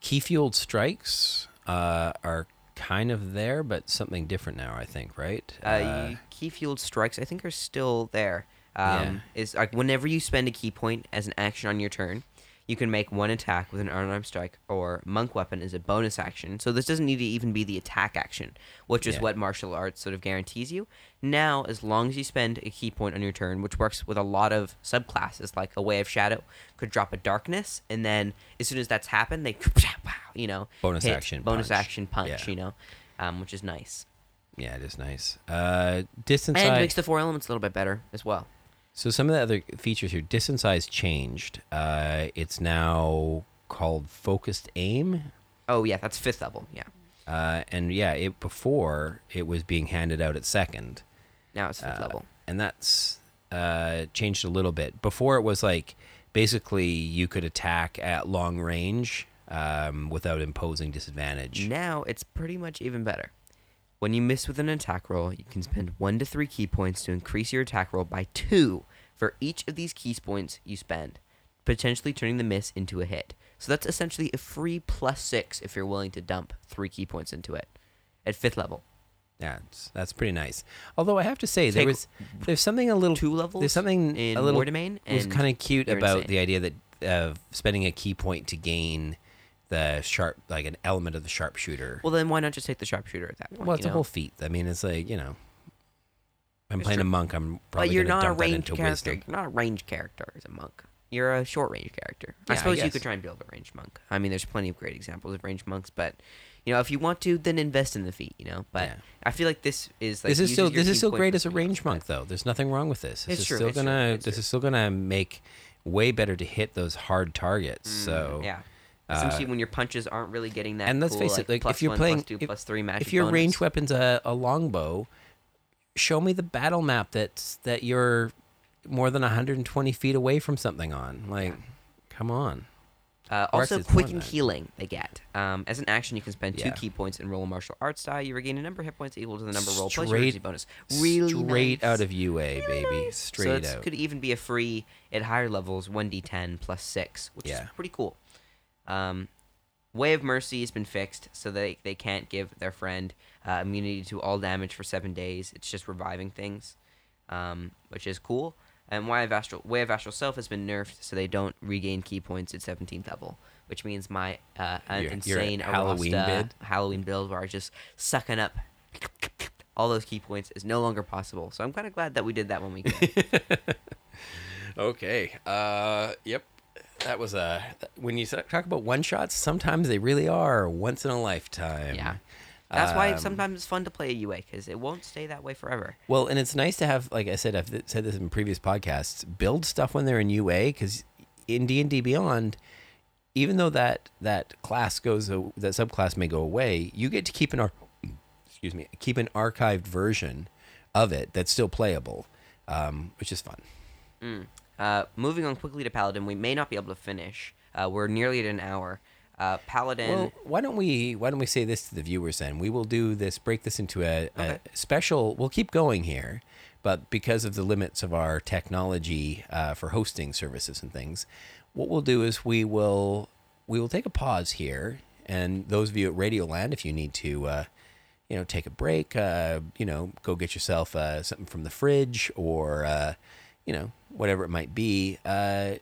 Ki fueled strikes uh, are kind of there, but something different now. I think, right? Uh, ki fueled strikes, I think, are still there. Um, Is like whenever you spend a ki point as an action on your turn, you can make one attack with an unarmed strike or monk weapon as a bonus action. So this doesn't need to even be the attack action, which is Yeah. what martial arts sort of guarantees you. Now, as long as you spend a ki point on your turn, which works with a lot of subclasses, like a way of shadow could drop a darkness, and then as soon as that's happened, they you know Bonus hit, action bonus punch. action punch, Yeah. you know, um, which is nice. yeah, it is nice. Uh, distance And makes the four elements a little bit better as well. So some of the other features here, distance size changed. Uh, it's now called focused aim, Oh yeah, that's fifth level. Yeah, uh, and yeah, it before it was being handed out at second, now it's fifth uh, level. and that's uh, changed a little bit. Before it was like basically you could attack at long range um, without imposing disadvantage. Now it's pretty much even better. When you miss with an attack roll, you can spend one to three ki points to increase your attack roll by two for each of these ki points you spend, potentially turning the miss into a hit. So that's essentially a free plus six if you're willing to dump three ki points into it at fifth level. Yeah, that's pretty nice. Although I have to say there was there's something a little Two levels There's something in a little Mordomain was and kind of cute about insane. the idea that of spending a ki point to gain the sharp like an element of the sharpshooter. Well, then why not just take the sharpshooter at that point? Well, it's you a whole feat. I mean, it's like you know, I'm playing true. a monk. I'm probably But you're not a dump that ranged into character. wisdom. You're not a ranged character as a monk. You're a short range character. I Yeah, I suppose you could try and build a ranged monk. I mean, there's plenty of great examples of ranged monks, but you know, if you want to, then invest in the feat. You know, but Yeah. I feel like this is like this is still this is still great as a ranged monk, though. There's nothing wrong with this. This It's is true, still gonna this true. is still gonna make way better to hit those hard targets. so Mm, yeah. uh, when your punches aren't really getting that, and let's cool, face it, like plus if you're one, playing, plus two, if, plus three magic if your bonus, ranged weapon's a, a longbow, show me the battle map that's that you're more than 120 feet away from something on. Like, come on. Uh, also, actually, it's more quickened healing they get. Um, as an action, you can spend two Yeah. ki points and roll a martial arts die. You regain a number of hit points equal to the number roll plus your Straight- bonus. Really straight nice. out of UA, baby. Straight so out. could even be a free at higher levels, one d10 plus six, which Yeah. is pretty cool. Um, Way of Mercy has been fixed, so they they can't give their friend uh, immunity to all damage for seven days. It's just reviving things, um, which is cool. And Way of Astral Way of Astral Self has been nerfed, so they don't regain ki points at 17th level, which means my uh, Your- your insane Halloween Arasta bid? Halloween build where I just sucking up all those ki points is no longer possible. So I'm kind of glad that we did that when we. Okay. Uh, yep. That was a when you talk about one shots. Sometimes they really are once in a lifetime. Yeah. That's why Um, sometimes it's fun to play a UA because it won't stay that way forever. Well, and it's nice to have, like I said, I've said this in previous podcasts. Build stuff when they're in UA because in D and D Beyond, even though that that class goes, that subclass may go away, you get to keep an ar- excuse me, keep an archived version of it that's still playable, um, which is fun. Uh, moving on quickly to Paladin, we may not be able to finish. Uh, we're nearly at an hour. Uh, Paladin. Well, why don't we why don't we say this to the viewers then? We will do this, break this into a, Okay. a special. We'll keep going here, but because of the limits of our technology uh, for hosting services and things, what we'll do is we will we will take a pause here, and those of you at Radioland, if you need to. Uh, you know, take a break. Uh, you know, go get yourself uh, something from the fridge, or uh, you know, whatever it might be. Uh,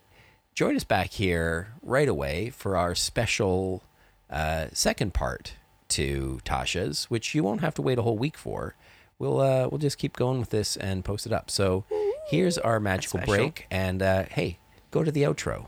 join us back here right away for our special uh, second part to Tasha's, which you won't have to wait a whole week for. We'll uh, we'll just keep going with this and post it up. So here's our magical break, and uh, hey, go to the outro.